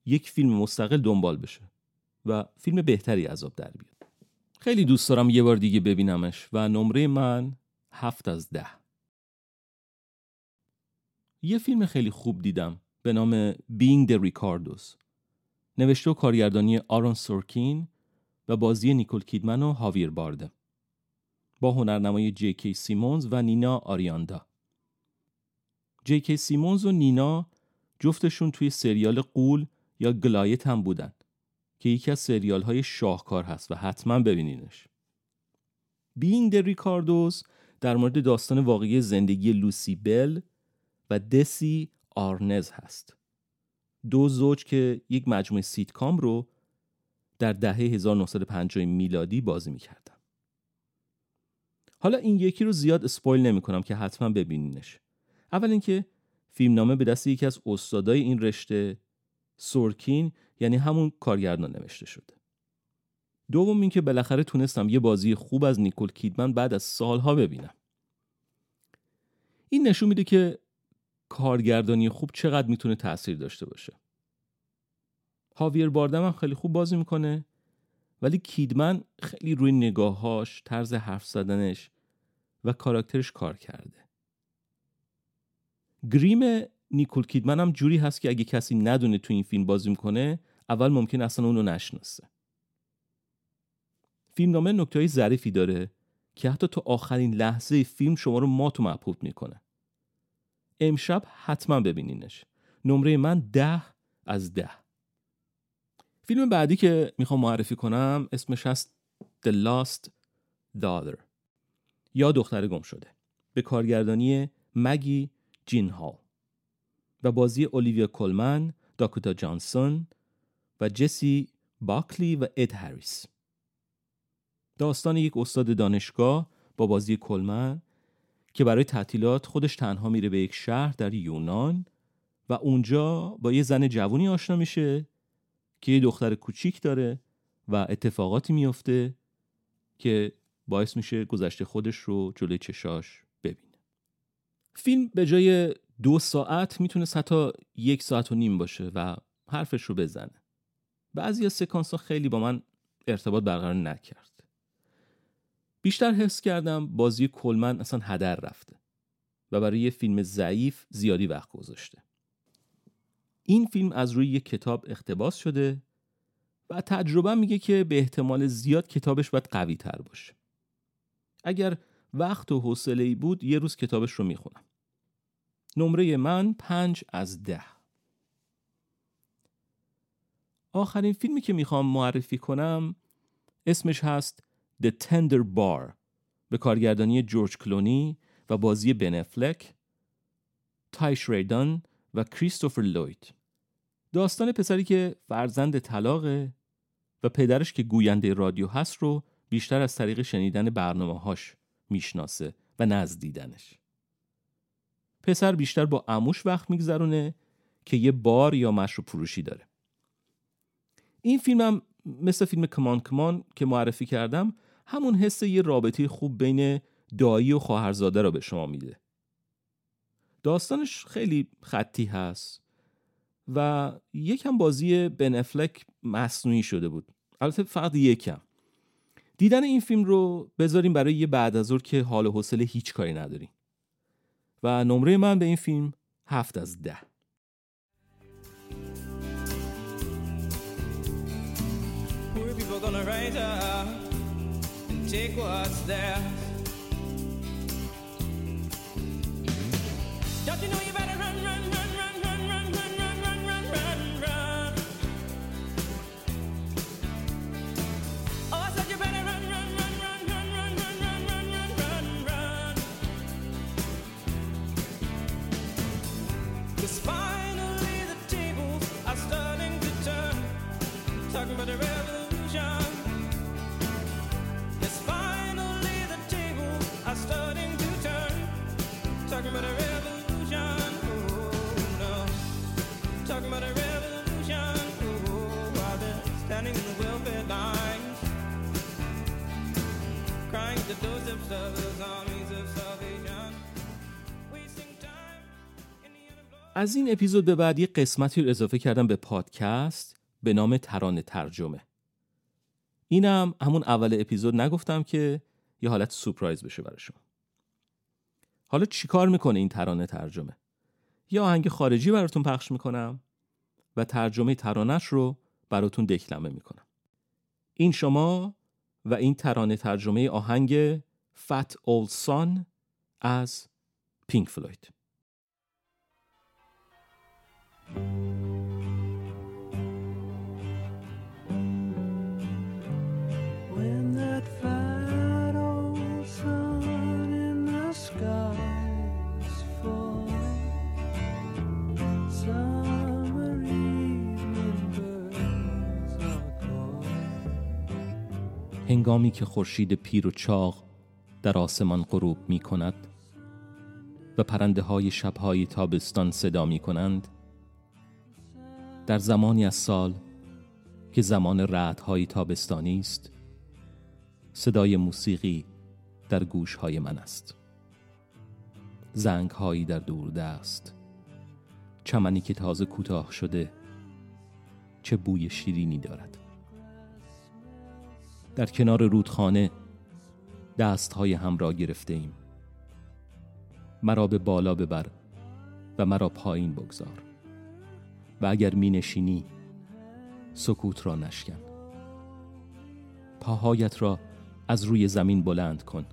یک فیلم مستقل دنبال بشه و فیلم بهتری عذاب در بیاد. خیلی دوست دارم یه بار دیگه ببینمش و نمره من هفت از ده. یه فیلم خیلی خوب دیدم به نام Being the Ricardos نوشته و کارگردانی آرون سورکین و بازی نیکول کیدمن و هاویر بارده با هنرنمای جی کی سیمونز و نینا آریاندا جی کی سیمونز و نینا جفتشون توی سریال قول یا گلایت هم بودن که یکی از سریال های شاهکار هست و حتما ببینینش. Being the Ricardos در مورد داستان واقعی زندگی لوسی بل و دسی آرنز هست. دو زوج که یک مجموعه سیتکام رو در دهه 1950 میلادی بازی می‌کردن. حالا این یکی رو زیاد spoil نمی کنم که حتما ببینینش. اول اینکه فیلمنامه به دست یکی از استادای این رشته سورکین یعنی همون کارگردان نوشته شده. دوم اینکه بالاخره تونستم یه بازی خوب از نیکول کیدمن بعد از سالها ببینم. این نشون میده که کارگردانی خوب چقدر می‌تونه تاثیر داشته باشه. هاویر باردم هم خیلی خوب بازی می‌کنه ولی کیدمن خیلی روی نگاهاش طرز حرف زدنش و کاراکترش کار کرده. گریم نیکول کیدمن هم جوری هست که اگه کسی ندونه تو این فیلم بازی می‌کنه اول ممکن اصلا اونو نشناسه. فیلم نامه نکته ظریفی داره که حتی تو آخرین لحظه فیلم شما رو مات و مبهوت می‌کنه. امشب حتما ببینینش. نمره من ده از ده. فیلم بعدی که می‌خوام معرفی کنم اسمش هست The Lost Daughter. یا دختر گم شده. به کارگردانی مگی جین هال و بازی اولیویا کلمن، داکوتا جانسون و جسی باکلی و اد هریس. داستان یک استاد دانشگاه با بازی کلمن که برای تعطیلات خودش تنها میره به یک شهر در یونان و اونجا با یه زن جوونی آشنا میشه که یه دختر کوچیک داره و اتفاقاتی میفته که باعث میشه گذشته خودش رو جلوی چشاش فیلم به جای دو ساعت می‌تونه حتی یک ساعت و نیم باشه و حرفش رو بزنه. بعضی از سکانس ها خیلی با من ارتباط برقرار نکرد. بیشتر حس کردم بازی کلمن اصلا هدر رفته و برای یه فیلم ضعیف زیادی وقت گذاشته. این فیلم از روی یک کتاب اختباس شده و تجربه میگه که به احتمال زیاد کتابش باید قوی تر باشه. اگر وقت و حوصله بود یه روز کتابش رو می‌خونم. نمره من پنج از ده. آخرین فیلمی که می‌خوام معرفی کنم اسمش هست The Tender Bar به کارگردانی جورج کلونی و بازی بنفلک تایش ریدان و کریستوفر لوید. داستان پسری که فرزند طلاقه و پدرش که گوینده رادیو هست رو بیشتر از طریق شنیدن برنامه هاش می‌شناسه و نزدیدنش. پسر بیشتر با اموش وقت میگذرونه که یه بار یا مشروب فروشی داره. این فیلم هم مثل فیلم کمان کمان که معرفی کردم همون حس یه رابطه خوب بین دایی و خواهرزاده را به شما میده. داستانش خیلی خطی هست و یکم بازی بنفلک مصنوعی شده بود. البته فقط یکم. دیدن این فیلم رو بذاریم برای یه بعد از که حال و حوصله هیچ کاری نداریم. و نمره من به این فیلم هفت از ده Don't you know you better? Oh. Oh. از این اپیزود به بعد یه قسمتی رو اضافه کردم به پادکست به نام ترانه ترجمه اینم همون اول اپیزود نگفتم که یه حالت سورپرایز بشه برای شما حالا چیکار می‌کنه این ترانه ترجمه؟ یه آهنگ خارجی براتون پخش می‌کنم و ترجمه ترانش رو براتون دکلمه می‌کنم. این شما و این ترانه ترجمه آهنگ فت اول سان از پینک فلوید هنگامی که خورشید پیر و چاق در آسمان غروب می کند و پرنده های شبهای تابستان صدا می کنند در زمانی از سال که زمان رعدهای تابستانی است صدای موسیقی در گوشهای من است. زنگهایی در دور است چمنی که تازه کوتاه شده چه بوی شیرینی دارد. در کنار رودخانه دستهای هم را گرفته ایم مرا به بالا ببر و مرا پایین بگذار و اگر می نشینی سکوت را نشکن. پاهایت را از روی زمین بلند کن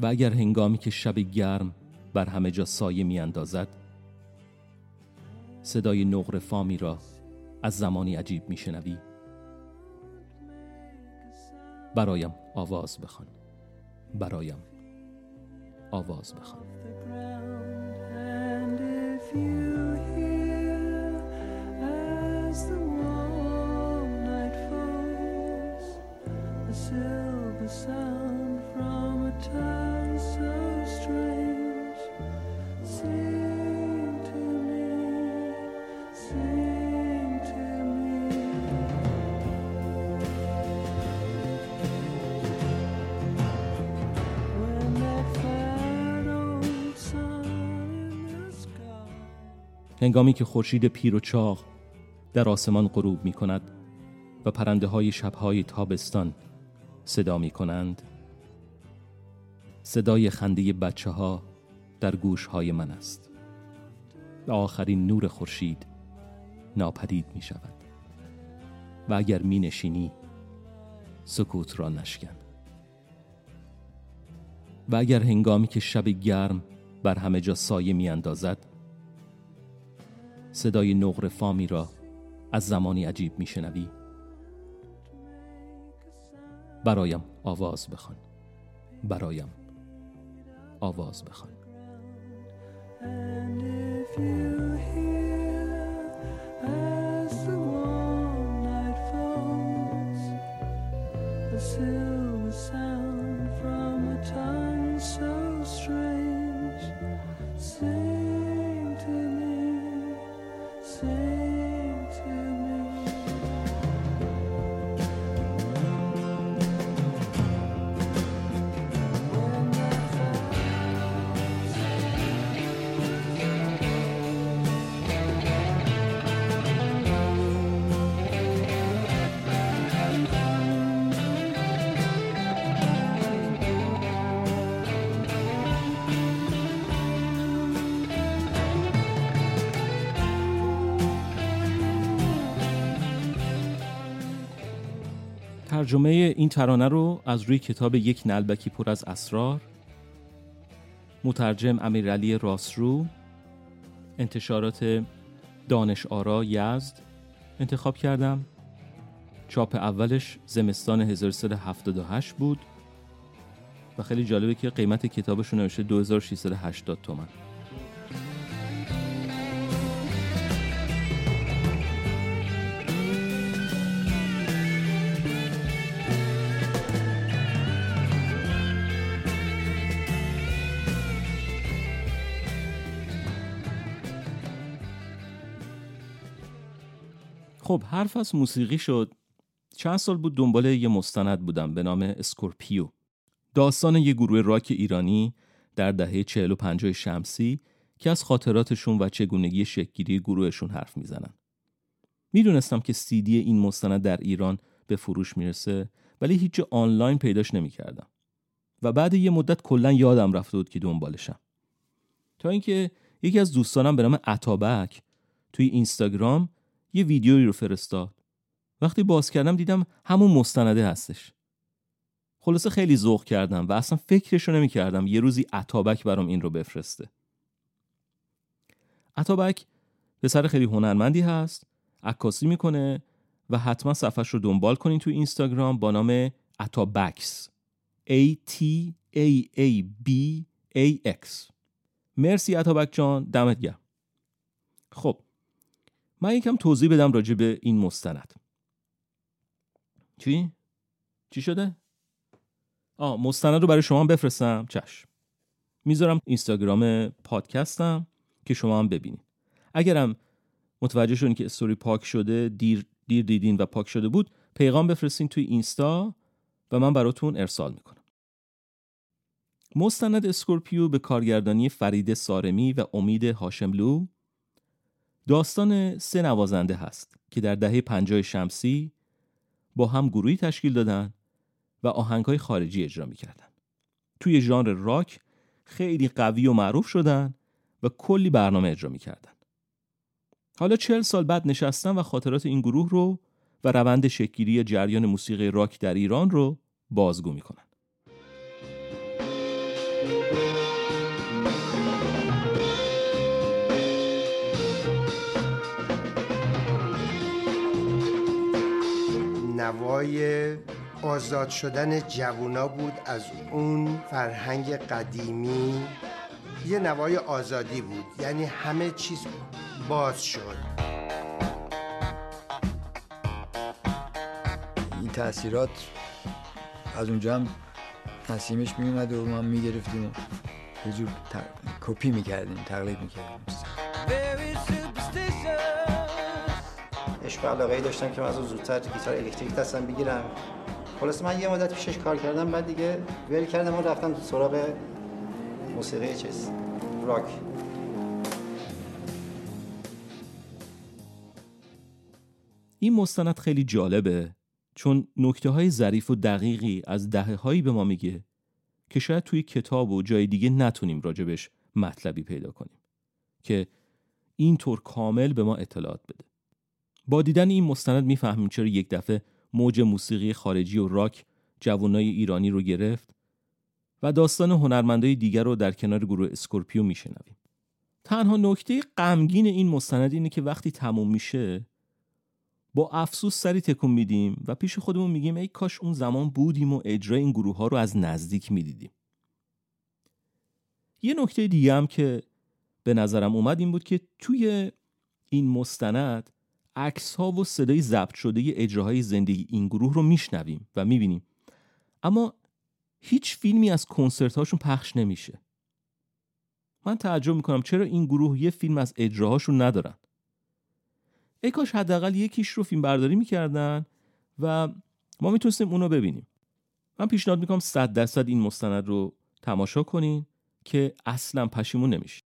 و اگر هنگامی که شب گرم بر همه جا سایه می اندازد صدای نقر فامی را از زمانی عجیب می شنوی برایم آواز بخوان. برایم آواز بخوان. The هنگامی که خورشید پیر و چاق در آسمان غروب می کند و پرنده های شبهای تابستان صدا می کنند صدای خنده بچه ها در گوش های من است و آخرین نور خورشید ناپدید می شود و اگر می نشینی سکوت را نشکن. و اگر هنگامی که شب گرم بر همه جا سایه می اندازد صدای نقر فامی را از زمانی عجیب می شنوی برایم آواز بخوان. برایم آواز بخوان. ترجمه این ترانه رو از روی کتاب یک نلبکی پر از اسرار مترجم امیرعلی راسرو انتشارات دانش آرا یزد انتخاب کردم. چاپ اولش زمستان 1378 بود و خیلی جالبه که قیمت کتابش رو نوشته 2680 تومن. خب حرف از موسیقی شد. چند سال بود دنبال یه مستند بودم به نام اسکورپیو. داستان یه گروه راک ایرانی در دهه 40 و 50 شمسی که از خاطراتشون و چگونگی شکلگیری گروهشون حرف می‌زنن. می‌دونستم که سیدی این مستند در ایران به فروش می‌رسه ولی هیچ آنلاین پیداش نمی‌کردم. و بعد یه مدت کلا یادم رفته بود که دنبالشم. تا اینکه یکی از دوستانم به نام اتابک توی اینستاگرام یه ویدیویی رو فرستاد. وقتی باز کردم دیدم همون مستنده هستش. خلاصه خیلی ذوق کردم و اصلا فکرشو نمی کردم یه روزی اتابک برام این رو بفرسته. اتابک پسر خیلی هنرمندی هست عکاسی می‌کنه و حتما صفحش رو دنبال کنین تو اینستاگرام با نام اتابکس A T A A B A X. مرسی اتابک جان دمت گرم. خب من یکم توضیح بدم راجع به این مستند. چی؟ چی شده؟ آه مستند رو برای شما بفرستم. چشم می‌ذارم اینستاگرام پادکستم که شما هم ببینید. اگرم متوجه شدین که استوری پاک شده دیر, دیر دیدین و پاک شده بود پیغام بفرستین توی اینستا و من براتون ارسال می‌کنم. مستند اسکورپیو به کارگردانی فرید سارمی و امید هاشملو داستان سه نوازنده هست که در دهه پنجاه شمسی با هم گروهی تشکیل دادن و آهنگهای خارجی اجرا می‌کردن. توی ژانر راک خیلی قوی و معروف شدن و کلی برنامه اجرا می‌کردن. حالا چهل سال بعد نشستن و خاطرات این گروه رو و روند شکلگیری جریان موسیقی راک در ایران رو بازگو می‌کنن. نوای آزاد شدن جوونا بود از اون فرهنگ قدیمی. یه نوای آزادی بود یعنی همه چیز باز شد. این تاثیرات از اونجا هم نسیمش میومد و ما می‌گرفتیم یه جور کپی می‌کردیم تقلید می‌کردیم. عشق علاقه داشتم که من از زودتر گیتار الکتریک دستم بگیرم. خلاص من یه مدت پیشش کار کردم بعد دیگه ول کردم و رفتم سراغ موسیقی چیز راک. این مستند خیلی جالبه چون نکته های ظریف و دقیقی از دهه هایی به ما میگه که شاید توی کتاب و جای دیگه نتونیم راجبش مطلبی پیدا کنیم که اینطور کامل به ما اطلاعات بده. با دیدن این مستند می‌فهمیم چرا یک دفعه موج موسیقی خارجی و راک جوانای ایرانی رو گرفت و داستان هنرمندای دیگر رو در کنار گروه اسکورپیو میشنویم. تنها نکته غمگین این مستند اینه که وقتی تموم میشه با افسوس سری تکون میدیم و پیش خودمون میگیم ای کاش اون زمان بودیم و اجرای این گروه ها رو از نزدیک می‌دیدیم. یه نکته دیگه هم که به نظرم اومد این بود که توی این مستند عکس ها و صدای ضبط شده اجراهای زندگی این گروه رو میشنویم و می‌بینیم. اما هیچ فیلمی از کنسرت هاشون پخش نمیشه. من تعجب می‌کنم چرا این گروه یه فیلم از اجراهاشون ندارن. ای کاش حداقل یکیش رو فیلم برداری می‌کردن و ما می‌تونستیم اونو ببینیم. من پیشنهاد می‌کنم صد درصد این مستند رو تماشا کنین که اصلا پشیمون نمیشه.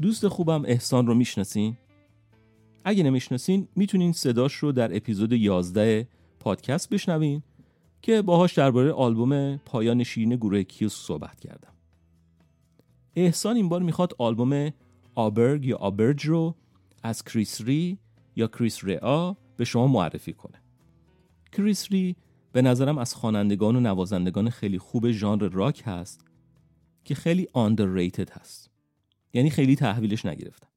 دوست خوبم احسان رو می‌شناسین؟ اگه نمی‌شناسین می‌تونین صداش رو در اپیزود 11 پادکست بشنوین که باهاش درباره آلبوم پایان شیرین گروه کیوس صحبت کردم. احسان این بار می‌خواد آلبوم آبرگ یا آبرج رو از کریس ری یا کریس ریا به شما معرفی کنه. کریس ری به نظرم از خوانندگان و نوازندگان خیلی خوب ژانر راک هست که خیلی underrated هست. یعنی خیلی تحویلش نگرفتن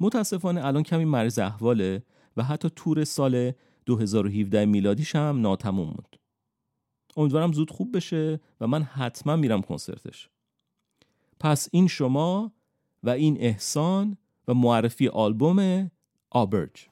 متاسفانه الان کمی مرز احواله و حتی تور سال 2017 میلادیش هم ناتموم موند امیدوارم زود خوب بشه و من حتما میرم کنسرتش. پس این شما و این احسان و معرفی آلبوم آبرج.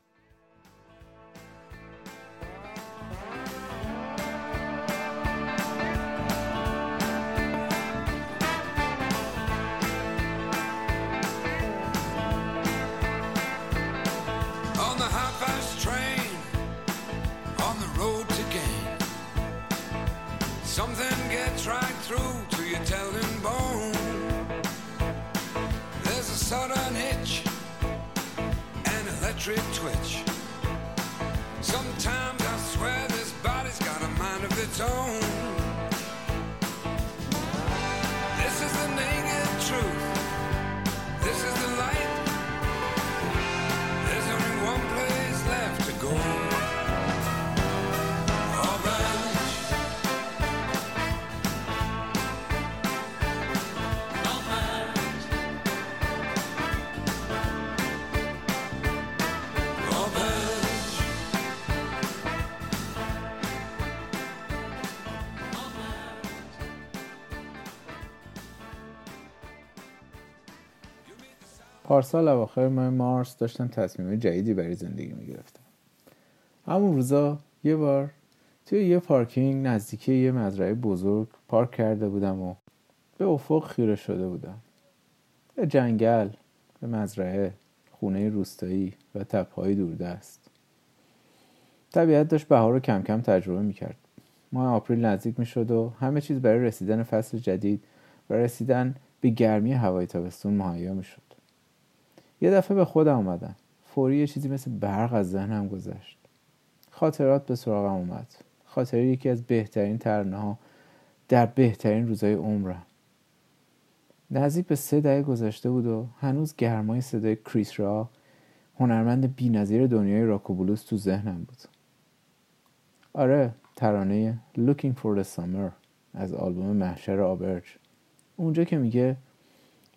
switch. پارسال اواخر ماه مارس داشتم تصمیم جدیدی برای زندگی می‌گرفتم. همون روزا یه بار توی یه پارکینگ نزدیکی یه مزرعه بزرگ پارک کرده بودم و به افق خیره شده بودم. به جنگل به مزرعه خونه روستایی و تپه‌های دوردست. طبیعت داشت بهار رو کم کم تجربه می‌کرد. ماه آپریل نزدیک می‌شد و همه چیز برای رسیدن فصل جدید و رسیدن به گرمی هوای تابستون مهیا می‌شد. یه دفعه به خودم اومدم. فوری یه چیزی مثل برق از ذهنم گذشت. خاطرات به سراغم اومد. خاطره یکی از بهترین ترانه ها در بهترین روزای عمرم. نزدیک به سه دهه گذشته بود و هنوز گرمای صدای کریس را هنرمند بینظیر دنیای راک و بلوز تو ذهنم بود. آره ترانه Looking for the Summer از آلبوم محشر آبرج اونجا که میگه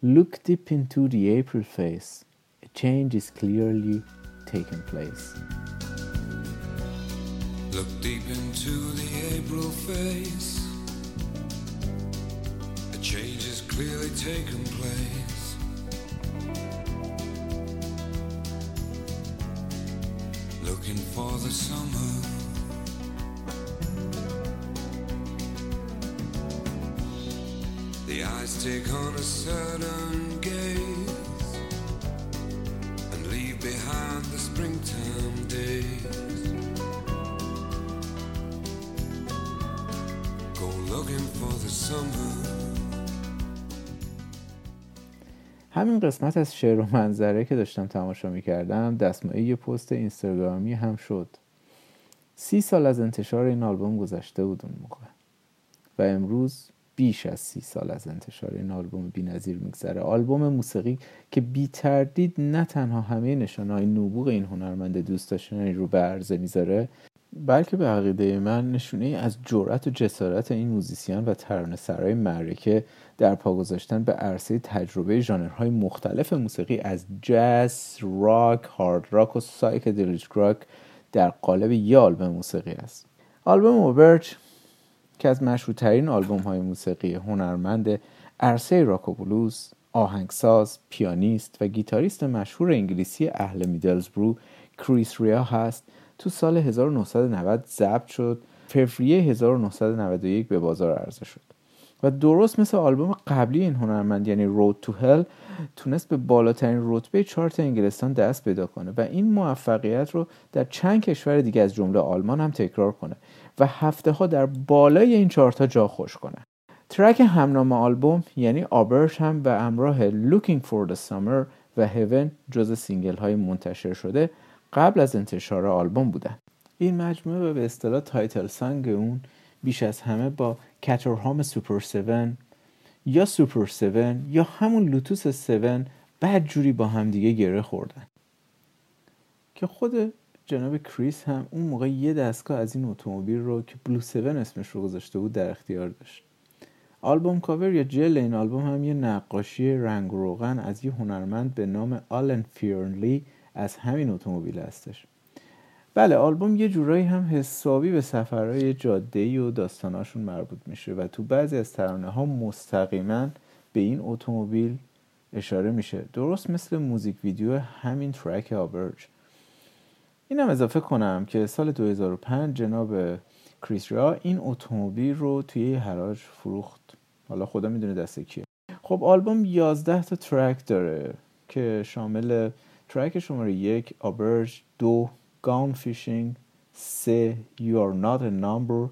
Look deep into the April face. Change is clearly taking place Look deep into the April face. A change has clearly taken place. Looking for the summer. The eyes take on a certain gaze behind the springtime days. Go looking for the summer. همین قسمت از شعر و منظره که داشتم تماشا می‌کردم دستمایه یه پست اینستاگرامی هم شد سی سال از انتشار این آلبوم گذشته بود اون موقع و امروز بیش از سی سال از انتشار این آلبوم بی‌نظیر میگذره آلبوم موسیقی که بی تردید نه تنها همه نشانهای نبوغ این هنرمند دوست داشتنی رو به عرضه می‌ذاره بلکه به عقیده من نشونه ای از جرأت و جسارت این موزیسین و ترانه سرای معرکه در پا گذاشتن به عرصه تجربه ژانرهای مختلف موسیقی از جاز، راک، hard rock و psychedelic rock در قالب یه آلبوم موسیقی است. آلبوم اوبرج که از مشهورترین آلبوم های موسیقی هنرمند عرصه بلوز، آهنگساز، پیانیست و گیتاریست مشهور انگلیسی اهل میدلزبرو کریس ریا هست تو سال 1990 ضبط شد فوریه 1991 به بازار عرضه شد. و درست مثل آلبوم قبلی این هنرمند یعنی رود تو هل تونست به بالاترین رتبه چارت انگلستان دست پیدا کنه و این موفقیت رو در چند کشور دیگه از جمله آلمان هم تکرار کنه. و هفته ها در بالای این چارت ها جا خوش کنه. track همنام آلبوم یعنی آبرج هم به همراه Looking for the Summer و Heaven جز single های منتشر شده قبل از انتشار آلبوم بودن این مجموعه به اصطلاح title song اون بیش از همه با کترهام سوپر 7 یا سوپر 7 یا همون لوتوس 7 بدجوری با همدیگه گره خوردن. که خود جناب کریس هم اون موقع یه دستگاه از این اتومبیل رو که Blue 7 اسمش رو گذاشته بود در اختیار داشت. album cover یا جلد این آلبوم هم یه نقاشی رنگ روغن از یه هنرمند به نام آلن فیرنلی از همین اتومبیل هستش. بله آلبوم یه جورایی هم حسابی به سفرهای جاده‌ای و داستاناشون مربوط میشه و تو بعضی از ترانه ها مستقیما به این اتومبیل اشاره میشه. درست مثل موزیک ویدیو همین track آبرج اینم اضافه کنم که سال 2005 جناب کریس ریا این اتومبیل رو توی حراج فروخت. حالا خدا می‌دونه دست کیه. خب آلبوم 11 تا track داره که شامل track شماره یک آبرج دو Gone Fishing سه You are not a number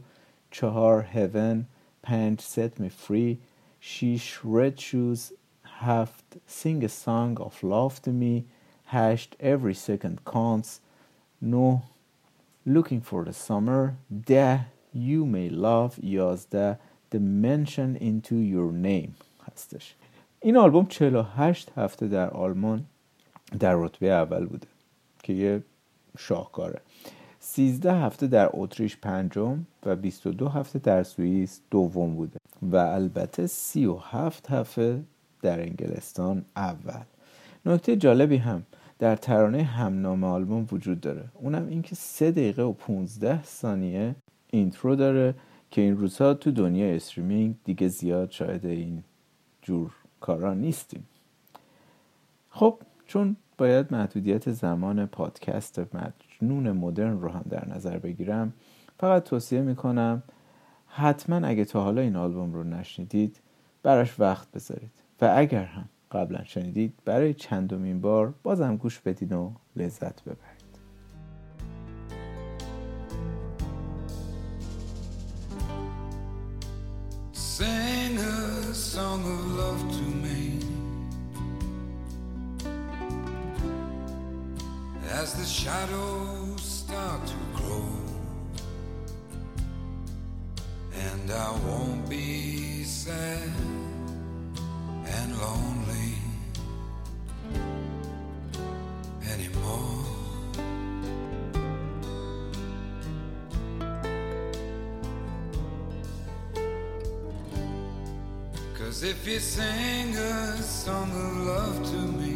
چهار Heaven پنج set me free شیش red shoes هفت sing a song of love to me هشت every second counts نه looking for the summer ده you may love یازده the mention into your name هستش. این آلبوم 48 هفته در آلمان در رتبه اول بوده که یه شاهکاره. 13 هفته در اتریش پنجم و 22 هفته در سوئیس دوم بوده و البته 37 هفته در انگلستان اول. نکته جالبی هم در ترانه همنام آلبوم وجود داره. اونم اینکه 3 دقیقه و 15 ثانیه intro داره که این روزها تو دنیای streaming دیگه زیاد شاهد این جور کارا نیستیم. خب چون باید محدودیت زمان پادکست مجنون مدرن رو هم در نظر بگیرم فقط توصیه می‌کنم حتما اگه تا حالا این آلبوم رو نشنیدید براش وقت بذارید. و اگر هم قبلا شنیدید برای چندمین بار بازم گوش بدین و لذت ببرید Sing a song of love to me as the shadows start to grow, and I won't be sad if you sing a song of love to me,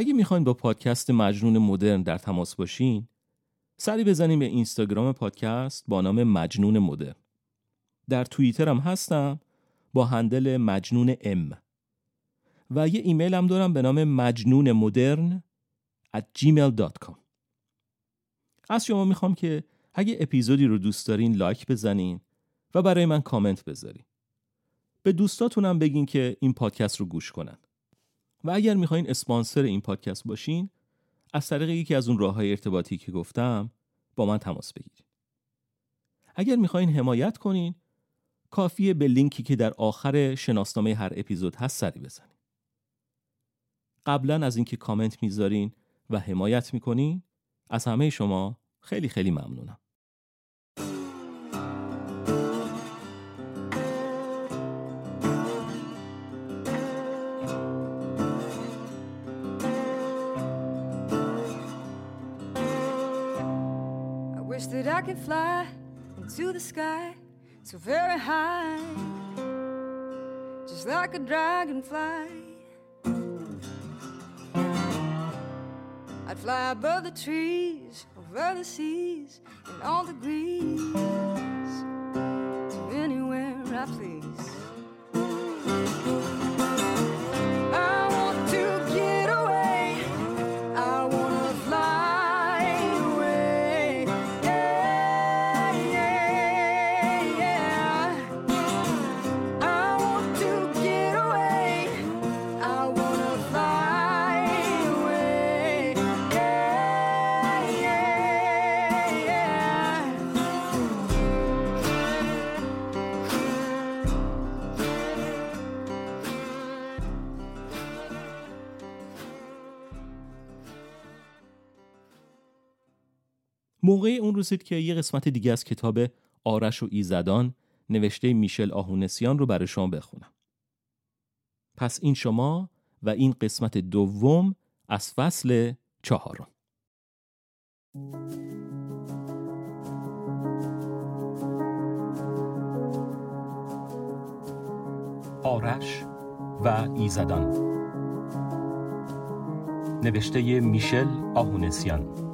اگه می‌خواین با پادکست مجنون مدرن در تماس باشین سری بزنین به اینستاگرام پادکست با نام مجنون مدرن. در توییتر هم هستم با handle مجنون ام. و یه ایمیل هم دارم به نام مجنون مدرن at gmail.com از شما می‌خوام که اگه اپیزودی رو دوست دارین لایک بزنین و برای من کامنت بذارین. به دوستاتونم بگین که این پادکست رو گوش کنن. و اگر می‌خواین اسپانسر این پادکست باشین از طریق یکی از اون راه های ارتباطی که گفتم با من تماس بگیرید. اگر می‌خواین حمایت کنین کافیه به لینکی که در آخر شناسنامه هر اپیزود هست سری بزنین. قبلا از اینکه کامنت می‌ذارین و حمایت می‌کنین از همه شما خیلی خیلی ممنونم. I could fly into the sky so very high, just like a dragonfly. I'd fly above the trees, over the seas, and all the breeze to anywhere I please. موقع اون رسید که یه قسمت دیگه از کتاب آرش و ایزدان نوشته میشل آهونسیان رو برای شما بخونم. پس این شما و این قسمت دوم از فصل چهارم. آرش و ایزدان. نوشته میشل آهونسیان.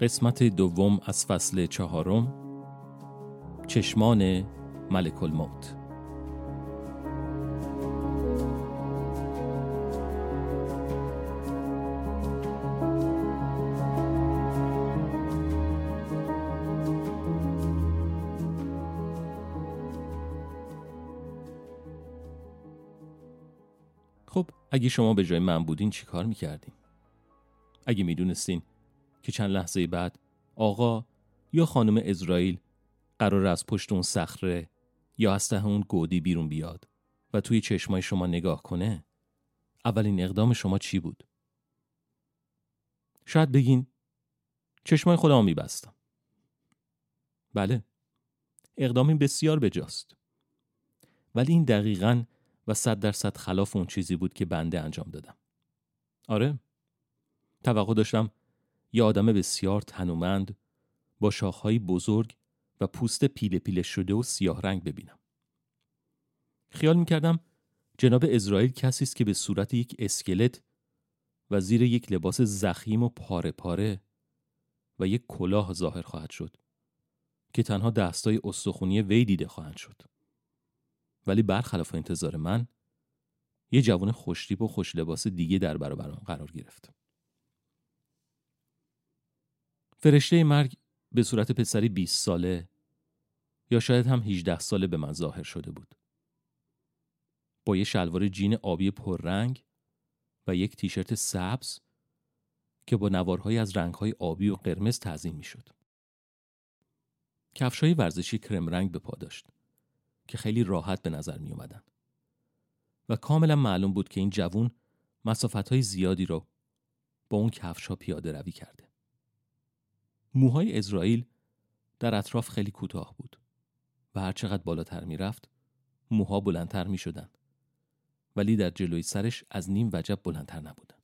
قسمت دوم از فصل چهارم چشمان ملک الموت خب اگه شما به جای من بودین چی کار می‌کردین؟ اگه می‌دونستین که چند لحظه بعد آقا یا خانم اسرائیل قرار از پشت اون صخره یا از ته اون گودی بیرون بیاد و توی چشمای شما نگاه کنه اولین اقدام شما چی بود؟ شاید بگین چشمای خودم میبستم. بله اقدامی بسیار بجاست. ولی این دقیقا و صد درصد خلاف اون چیزی بود که بنده انجام دادم. آره توقع داشتم یه آدم بسیار تنومند با شاخهای بزرگ و پوست پیله پیله شده و سیاه رنگ ببینم. خیال می‌کردم جناب اسرائیل کسی است که به صورت یک اسکلت و زیر یک لباس زخیم و پاره پاره و یک کلاه ظاهر خواهد شد که تنها دستای استخونی وی دیده خواهند شد. ولی برخلاف انتظار من یه جوان خوشتیپ و خوش لباس دیگه در برابرم قرار گرفت. فرشته مرگ به صورت پسری 20 ساله یا شاید هم 18 ساله به من ظاهر شده بود. با یه شلوار جین آبی پررنگ و یک تیشرت سبز که با نوارهایی از رنگهای آبی و قرمز تعظیم می شد. کفشای ورزشی کرم رنگ به پا داشت که خیلی راحت به نظر می اومدن. و کاملا معلوم بود که این جوون مسافت های زیادی رو با اون کفش ها پیاده روی کرده. موهای اسرائیل در اطراف خیلی کوتاه بود و هر چقدر بالاتر می رفت موها بلندتر می شدن. ولی در جلوی سرش از نیم وجب بلندتر نبودن.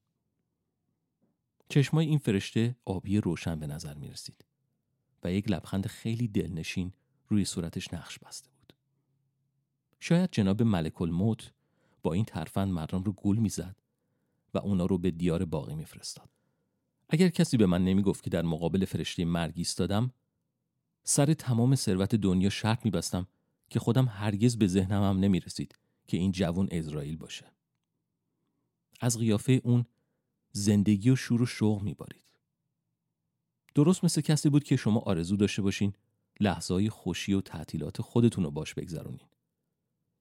چشمای این فرشته آبی روشن به نظر می رسید و یک لبخند خیلی دلنشین روی صورتش نقش بسته بود. شاید جناب ملک الموت با این ترفند مردم رو گول می‌زد و اونا رو به دیار باقی میفرستاد. اگر کسی به من نمی‌گفت که در مقابل فرشته مرگ ایستادم سر تمام ثروت دنیا شرط میبستم که خودم هرگز به ذهنم هم نمی رسید که این جوان اسرائیل باشه. از قیافه اون زندگی و شور و شوق میبارید. درست مثل کسی بود که شما آرزو داشته باشین لحظه خوشی و تعطیلات خودتون رو باش بگذرونین.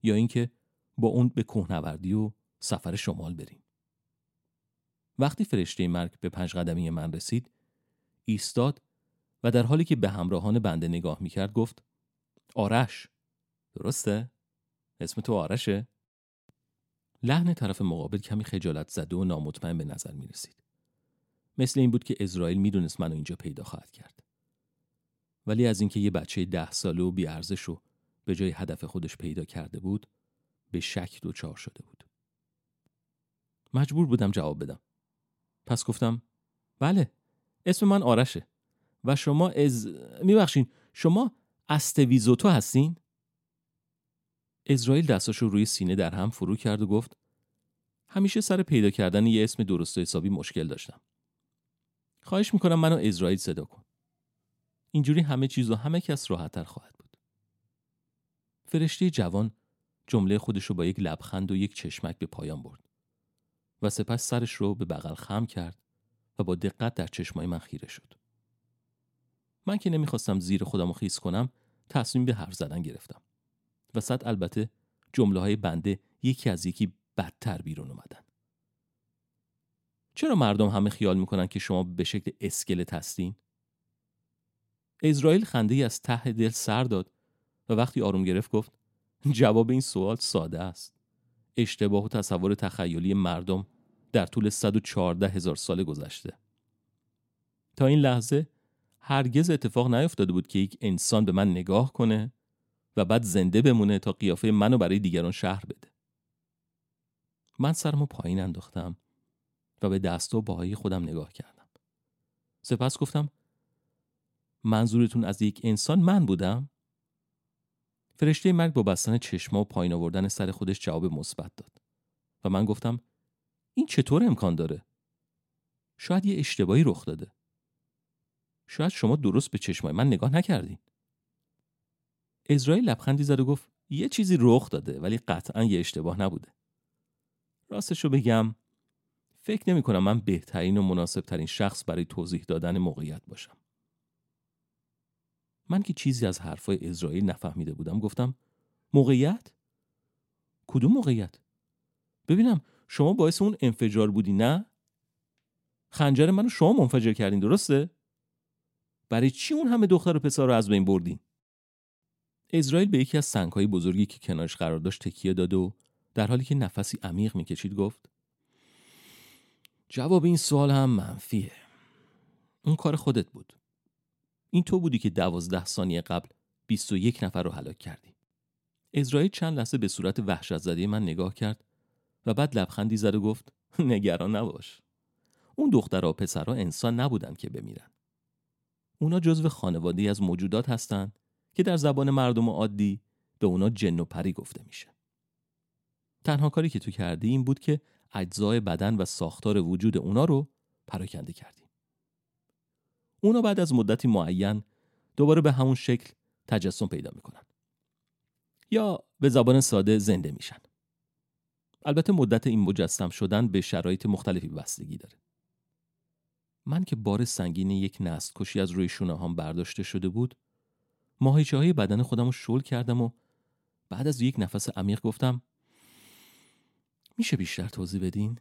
یا اینکه با اون به کوهنوردی و سفر شمال بریم. وقتی فرشته مرگ به پنج قدمی من رسید، ایستاد و در حالی که به همراهان بنده نگاه می‌کرد گفت آرش درسته؟ اسم تو آرشه؟ لحن طرف مقابل کمی خجالت زده و نامطمئن به نظر می رسید. مثل این بود که اسرائیل می‌دونست منو اینجا پیدا خواهد کرد. ولی از اینکه یه بچه ده ساله و بیارزش رو به جای هدف خودش پیدا کرده بود به شک دچار شده بود. مجبور بودم جواب بدم. پس گفتم بله اسم من آرشه و شما از میبخشین شما استویزوتو هستین؟ اسرائیل دستاشو روی سینه در هم فرو کرد و گفت همیشه سر پیدا کردن یه اسم درست و حسابی مشکل داشتم. خواهش می‌کنم منو اسرائیل صدا کن. اینجوری همه چیز و همه کس راحتتر خواهد بود. فرشته جوان جمله خودش رو با یک لبخند و یک چشمک به پایان برد و سپس سرش رو به بغل خم کرد و با دقت در چشمای من خیره شد. من که نمی‌خواستم زیر خودم رو خیس کنم تصمیم به حرف زدن گرفتم. و صد البته جمله های بنده یکی از یکی بدتر بیرون اومدن. چرا مردم همه خیال می‌کنن که شما به شکل اسکلت هستین؟ اسرائیل خنده ای از ته دل سر داد و وقتی آروم گرفت گفت جواب این سوال ساده است. اشتباه و تصور تخیلی مردم در طول 114 هزار سال گذشته. تا این لحظه هرگز اتفاق نیفتاده بود که یک انسان به من نگاه کنه و بعد زنده بمونه تا قیافه منو برای دیگران شهر بده. من سرمو پایین انداختم و به دست و باهای خودم نگاه کردم. سپس گفتم منظورتون از یک انسان من بودم؟ فرشته مرگ با بستن چشما و پایین آوردن سر خودش جواب مثبت داد و من گفتم این چطور امکان داره؟ شاید یه اشتباهی رخ داده. شاید شما درست به چشمای من نگاه نکردین. اسرائیل لبخندی زد و گفت یه چیزی رخ داده ولی قطعا یه اشتباه نبوده. راستشو بگم فکر نمی کنم من بهترین و مناسب ترین شخص برای توضیح دادن موقعیت باشم. من که چیزی از حرفای اسرائیل نفهمیده بودم گفتم موقعیت؟ کدوم موقعیت؟ ببینم شما باعث اون انفجار بودی نه؟ خنجر منو شما منفجر کردین درسته؟ برای چی اون همه دختر و پسر رو از بین بردین؟ اسرائیل به یکی از سنگهای بزرگی که کنارش قرار داشت تکیه داد و در حالی که نفسی عمیق می‌کشید گفت جواب این سوال هم منفیه اون کار خودت بود این تو بودی که دوازده ثانیه قبل 21 نفر رو هلاک کردی اسرائیل چند لحظه به صورت وحشت زده من نگاه کرد و بعد لبخندی زد و گفت نگران نباش. اون دخترها و پسرها انسان نبودن که بمیرن. اونا جزو خانواده از موجودات هستند که در زبان مردم عادی به اونا جن و پری گفته میشه. تنها کاری که تو کردی این بود که اجزای بدن و ساختار وجود اونا رو پراکنده کردی. اونا بعد از مدتی معین دوباره به همون شکل تجسم پیدا می‌کنن. یا به زبان ساده زنده میشن. البته مدت این مجسم شدن به شرایط مختلفی بستگی داره من که بار سنگین یک نست کشی از روی شونه هم برداشته شده بود ماهیچه های بدن خودم رو شل کردم و بعد از یک نفس عمیق گفتم میشه بیشتر توضیح بدین؟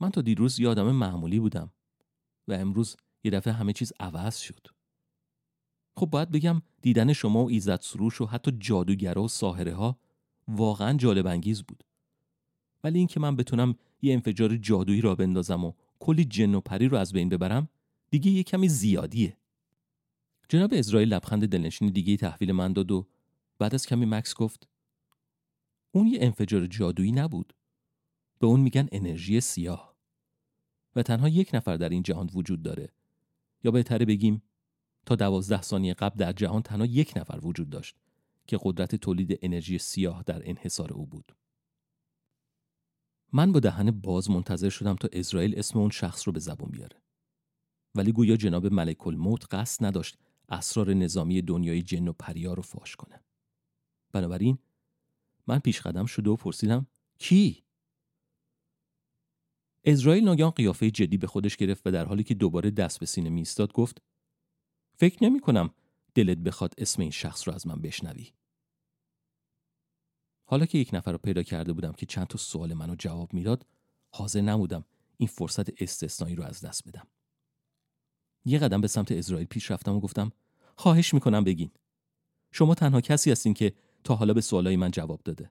من تا دیروز یه آدم معمولی بودم و امروز یه دفعه همه چیز عوض شد. خب باید بگم دیدن شما و ایزد سروش و حتی جادوگرا و ساهره ها واقعا جالب انگیز بود. ولی اینکه من بتونم یه انفجار جادویی را بندازم و کلی جن و پری رو از بین ببرم دیگه یه کمی زیادیه. جناب اسرائیل لبخند دلنشین دیگه تحویل من داد و بعد از کمی مکس گفت اون یه انفجار جادویی نبود. به اون میگن انرژی سیاه. و تنها یک نفر در این جهان وجود داره. یا بهتره بگیم تا دوازده ثانیه قبل در جهان تنها یک نفر وجود داشت که قدرت تولید انرژی سیاه در انحصار او بود. من با دهن باز منتظر شدم تا اسرائیل اسم اون شخص رو به زبون بیاره. ولی گویا جناب ملک الموت قصد نداشت اسرار نظامی دنیای جن و پریا رو فاش کنه. بنابراین من پیش قدم شده و پرسیدم کی؟ اسرائیل ناگهان قیافه جدی به خودش گرفت و در حالی که دوباره دست به سینه میستاد گفت فکر نمی کنم دلت بخواد اسم این شخص رو از من بشنوی. حالا که یک نفر رو پیدا کرده بودم که چند تا سوال منو جواب می‌داد حاضر نمودم این فرصت استثنایی رو از دست بدم. یه قدم به سمت اسرائیل پیش رفتم و گفتم خواهش می‌کنم بگین. شما تنها کسی هستین که تا حالا به سوالای من جواب داده.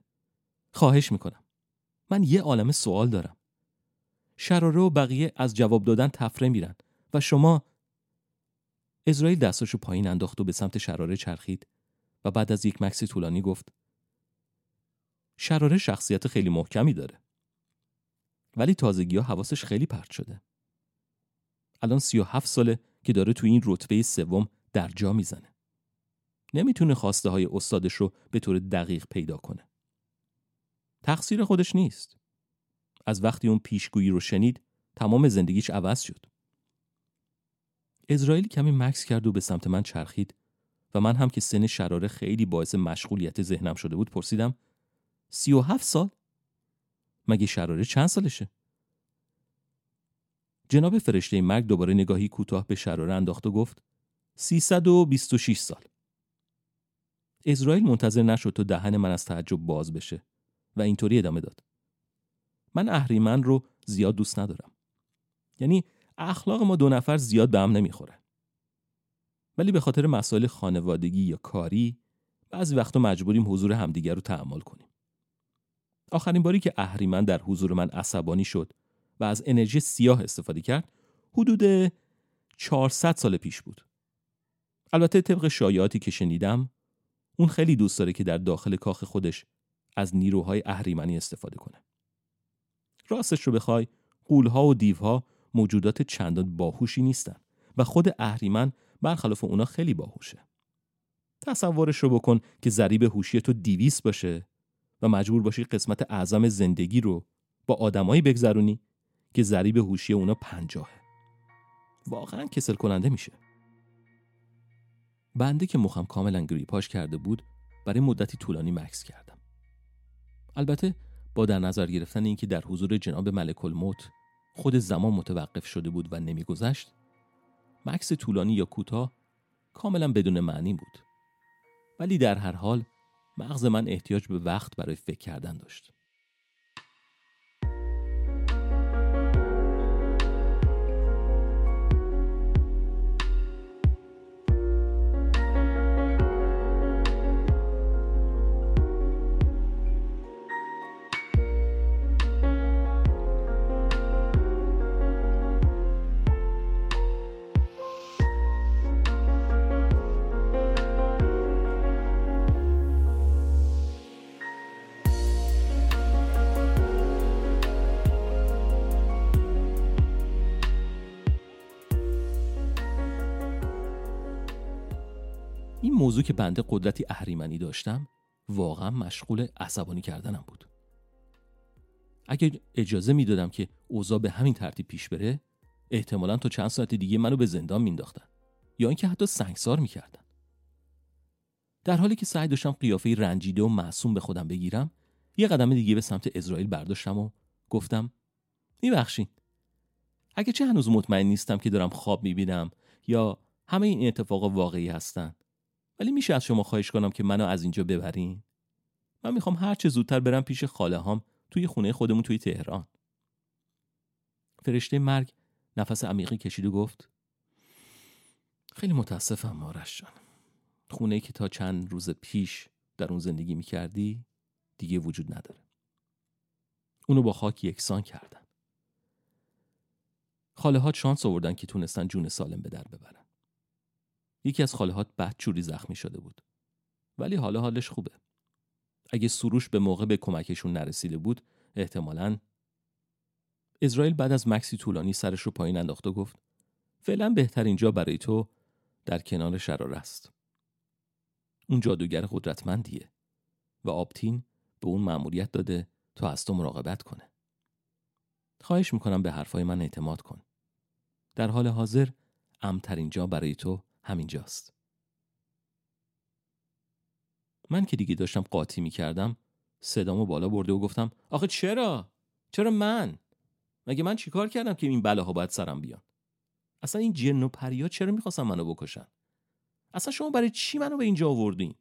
خواهش می‌کنم. من یه عالم سوال دارم. شراره و بقیه از جواب دادن تفره میرن و شما اسرائیل دستاشو پایین انداخت و به سمت شراره چرخید و بعد از یک مکسی طولانی گفت شراره شخصیت خیلی محکمی داره. ولی تازگی ها حواسش خیلی پرت شده. الان سی و هفت ساله که داره تو این رتبه سوم در جا می‌زنه. نمی‌تونه خواسته های استادش رو به طور دقیق پیدا کنه. تقصیر خودش نیست. از وقتی اون پیشگویی رو شنید تمام زندگیش عوض شد. اسرائیل کمی مکس کرد و به سمت من چرخید و من هم که سن شراره خیلی باعث مشغولیت ذهنم شده بود پرسیدم سی و هفت سال؟ مگه شراره چند سالشه؟ جناب فرشته مرگ دوباره نگاهی کوتاه به شراره انداخت و گفت 326 سال. اسرائیل منتظر نشد تا دهن من از تعجب باز بشه و اینطوری ادامه داد. من اهریمن رو زیاد دوست ندارم. یعنی اخلاق ما دو نفر زیاد به هم نمی‌خوره. ولی به خاطر مسائل خانوادگی یا کاری بعضی وقتا مجبوریم حضور همدیگر رو تحمل کنیم. آخرین باری که اهریمن در حضور من عصبانی شد و از انرژی سیاه استفاده کرد حدود 400 سال پیش بود. البته طبق شایعاتی که شنیدم اون خیلی دوست داره که در داخل کاخ خودش از نیروهای اهریمنی استفاده کنه. راستش رو بخوای قولها و دیوها موجودات چندان باهوشی نیستن و خود اهریمن برخلاف اونا خیلی باهوشه. تصورش رو بکن که ضریب هوشی تو دیویس باشه و مجبور باشی قسمت اعظم زندگی رو با آدمایی بگذرونی که ضریب هوشی اونا پنجاهه. واقعا کسل کننده میشه. بنده که مخم کاملا گریپاش کرده بود برای مدتی طولانی مکس کردم. البته با در نظر گرفتن اینکه در حضور جناب ملک الموت خود زمان متوقف شده بود و نمیگذشت مکس طولانی یا کوتاه کاملا بدون معنی بود ولی در هر حال مغز من احتیاج به وقت برای فکر کردن داشت. موضوع که بنده قدرتی اهریمنی داشتم واقعا مشغول عصبانی کردنم بود. اگه اجازه می‌دادم که اوضاع به همین ترتیب پیش بره احتمالا تا چند ساعت دیگه منو به زندان مینداختن یا اینکه حتی سنگسار می‌کردن. در حالی که سعی داشتم قیافه رنجیده و معصوم به خودم بگیرم یه قدم دیگه به سمت اسرائیل برداشتم و گفتم میبخشین. اگه چه هنوز مطمئن نیستم که دارم خواب می‌بینم یا همه این اتفاقا واقعی هستن ولی میشه از شما خواهش کنم که منو از اینجا ببرین. من می‌خوام هر چه زودتر برم پیش خاله هام توی خونه خودمون توی تهران. فرشته مرگ نفس عمیقی کشید و گفت خیلی متاسفم مارش جان. خونه که تا چند روز پیش در اون زندگی می‌کردی دیگه وجود نداره. اونو با خاک یکسان کردن. خاله ها شانس آوردن که تونستن جون سالم به در ببرن. یکی از خالهات بدجوری زخمی شده بود. ولی حالا حالش خوبه. اگه سروش به موقع به کمکشون نرسیده بود احتمالا اسرائیل بعد از مکسی طولانی سرش رو پایین انداخت و گفت فعلا بهترین جا برای تو در کنار شرار است. اون جادوگر قدرتمندیه و آبتین به اون مأموریت داده تا از تو مراقبت کنه. خواهش می‌کنم به حرفای من اعتماد کن. در حال حاضر امترین جا برای تو همینجاست من که دیگه داشتم قاطی می‌کردم صدامو بالا برده و گفتم آخه چرا؟ چرا من؟ مگه من چیکار کردم که این بلاها باید سرم بیان؟ اصلا این جن و پریا چرا می‌خواستن منو بکشن؟ اصلا شما برای چی منو به اینجا آوردین؟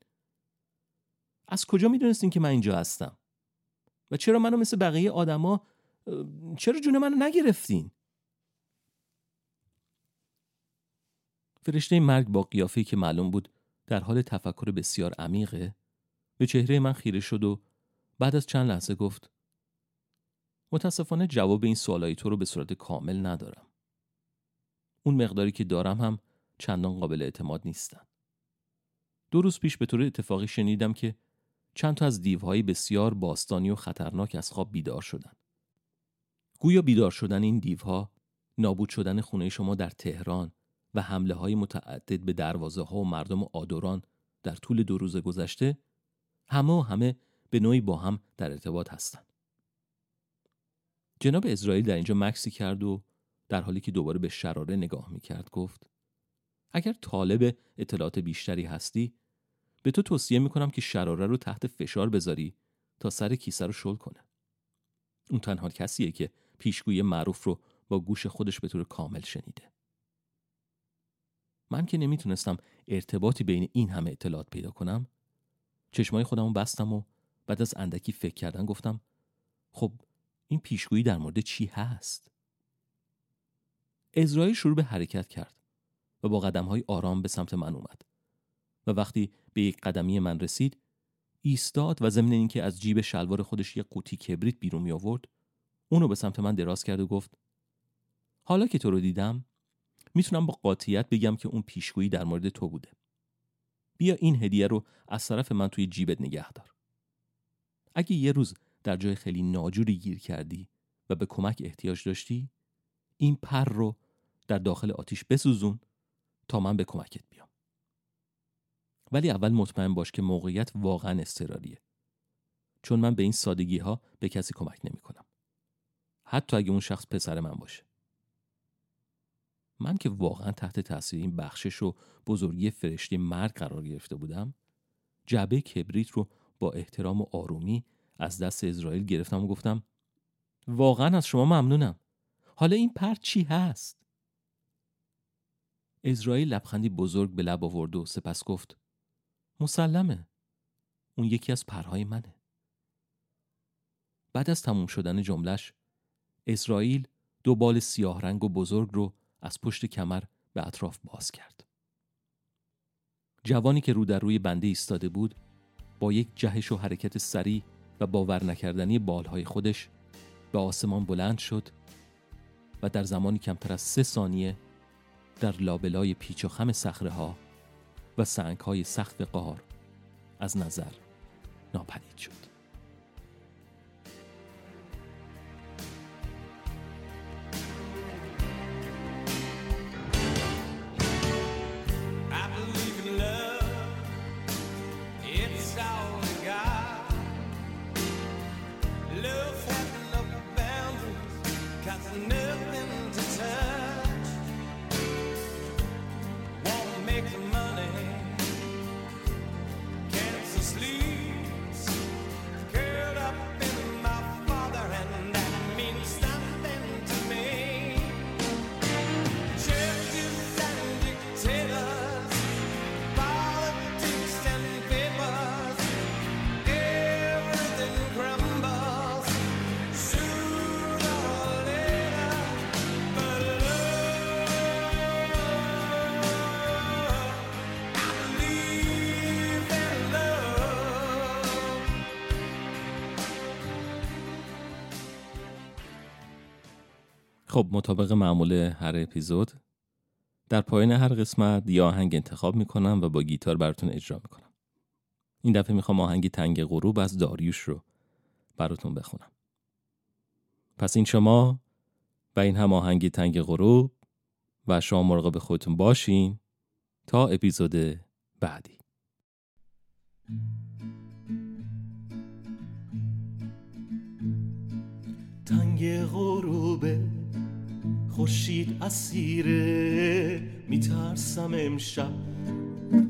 از کجا می‌دونستین که من اینجا هستم؟ و چرا منو مثل بقیه آدما چرا جون منو نگرفتین؟ فرشته مرگ با قیافه‌ای که معلوم بود در حال تفکر بسیار عمیقه به چهره من خیره شد و بعد از چند لحظه گفت متاسفانه جواب این سوالای تو رو به صورت کامل ندارم. اون مقداری که دارم هم چندان قابل اعتماد نیستن. دو روز پیش به طور اتفاقی شنیدم که چند تا از دیوهای بسیار باستانی و خطرناک از خواب بیدار شدن. گویا بیدار شدن این دیوها نابود شدن خونه شما در تهران و حمله های متعدد به دروازه ها و مردم آدوران در طول دو روز گذشته همه و همه به نوعی با هم در ارتباط هستند. جناب اسرائیل در اینجا مکسی کرد و در حالی که دوباره به شراره نگاه می کرد گفت اگر طالب اطلاعات بیشتری هستی به تو توصیه می کنم که شراره رو تحت فشار بذاری تا سر کیسه رو شل کنه. اون تنها کسیه که پیشگوی معروف رو با گوش خودش به طور کامل شنیده. من که نمی‌تونستم ارتباطی بین این همه اطلاعات پیدا کنم چشمای خودمو بستم و بعد از اندکی فکر کردن گفتم خب این پیشگویی در مورد چی هست؟ اسرائیل شروع به حرکت کرد و با قدم های آرام به سمت من اومد و وقتی به یک قدمی من رسید ایستاد و ضمن اینکه از جیب شلوار خودش یک قوطی کبریت بیرون می آورد اونو به سمت من دراز کرد و گفت حالا که تو رو دیدم می‌تونم با قاطعیت بگم که اون پیشگویی در مورد تو بوده. بیا این هدیه رو از طرف من توی جیبت نگه دار. اگه یه روز در جای خیلی ناجوری گیر کردی و به کمک احتیاج داشتی این پر رو در داخل آتیش بسوزون تا من به کمکت بیام. ولی اول مطمئن باش که موقعیت واقعا اضطراریه. چون من به این سادگی ها به کسی کمک نمی کنم. حتی اگه اون شخص پسر من باشه. من که واقعا تحت تاثیر این بخشش و بزرگی فرشته مرگ قرار گرفته بودم جعبه کبریت رو با احترام و آرومی از دست اسرائیل گرفتم و گفتم واقعا از شما ممنونم. حالا این پر چی هست؟ اسرائیل لبخندی بزرگ به لب آورد و سپس گفت مسلمه. اون یکی از پرهای منه. بعد از تموم شدن جملش اسرائیل دو بال سیاه رنگ و بزرگ رو از پشت کمر به اطراف باز کرد. جوانی که رو در روی بنده ایستاده بود با یک جهش و حرکت سریع و باور نکردنی بالهای خودش به آسمان بلند شد و در زمانی کمتر از سه ثانیه در لابلای پیچ و خم صخره ها و سنگ های سخت قار از نظر ناپدید شد. خب مطابق معمول هر اپیزود در پایان هر قسمت یه آهنگ انتخاب می‌کنم و با گیتار براتون اجرا می‌کنم. این دفعه می‌خوام آهنگ تنگ غروب از داریوش رو براتون بخونم. پس این شما و این هم آهنگ تنگ غروب و شما مراقب خودتون باشین تا اپیزود بعدی. تنگ غروبه خورشید اسیره میترسم امشب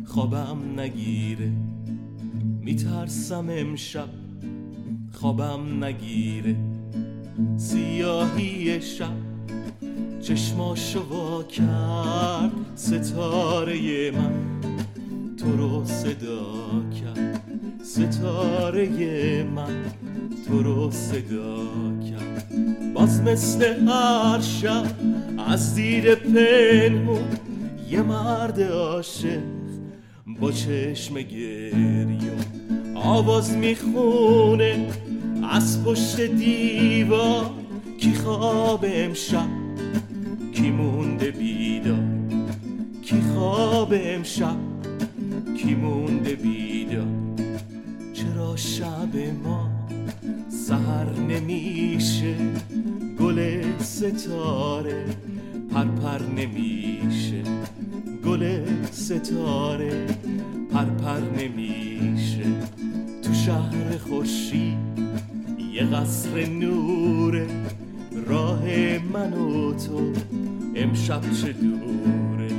خوابم نگیره. میترسم امشب خوابم نگیره. سیاهی شب چشماشو وا کرد ستاره من تو رو صدا کرد. ستاره من تو رو صدا کرد. باز مثل هر شب از دید پنهون یه مرد عاشق با چشم گریون آواز می‌خونه از پشت دیوار کی خواب امشب کی مونده بیدار؟ کی خواب امشب کی مونده بیدار؟ چرا شب ما سهر نمیشه گل ستاره پرپر نمیشه. گل ستاره پرپر نمیشه. تو شهر خورشید یه قصر نوره. راه من و تو امشب چه دوره؟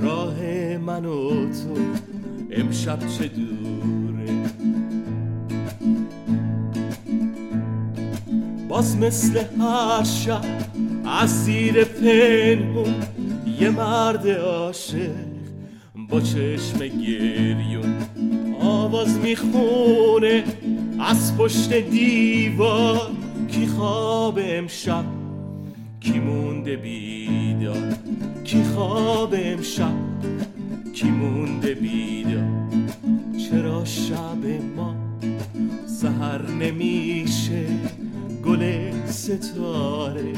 راه من و تو امشب چه دوره؟ باز مثل هر شب از زیر پنهون یه مرد عاشق با چشم گریون آواز می‌خونه از پشت دیوار کی خواب امشب کی مونده بیدار کی خواب امشب کی مونده بیدار. چرا شب ما سهر نمیشه؟ گل ستاره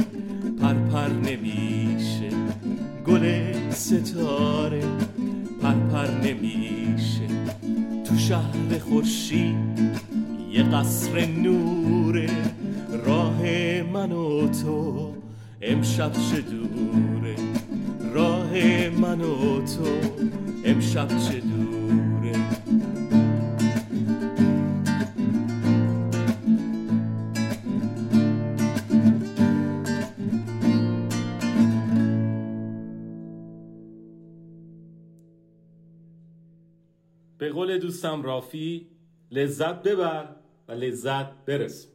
پرپر نمیشه. گل ستاره پرپر نمیشه. تو شهر خورشید یه قصر نوره. راه من و تو امشب چه دوره؟ راه من و تو امشب چه دوره؟ به قول دوستم رافی لذت ببر و لذت برس.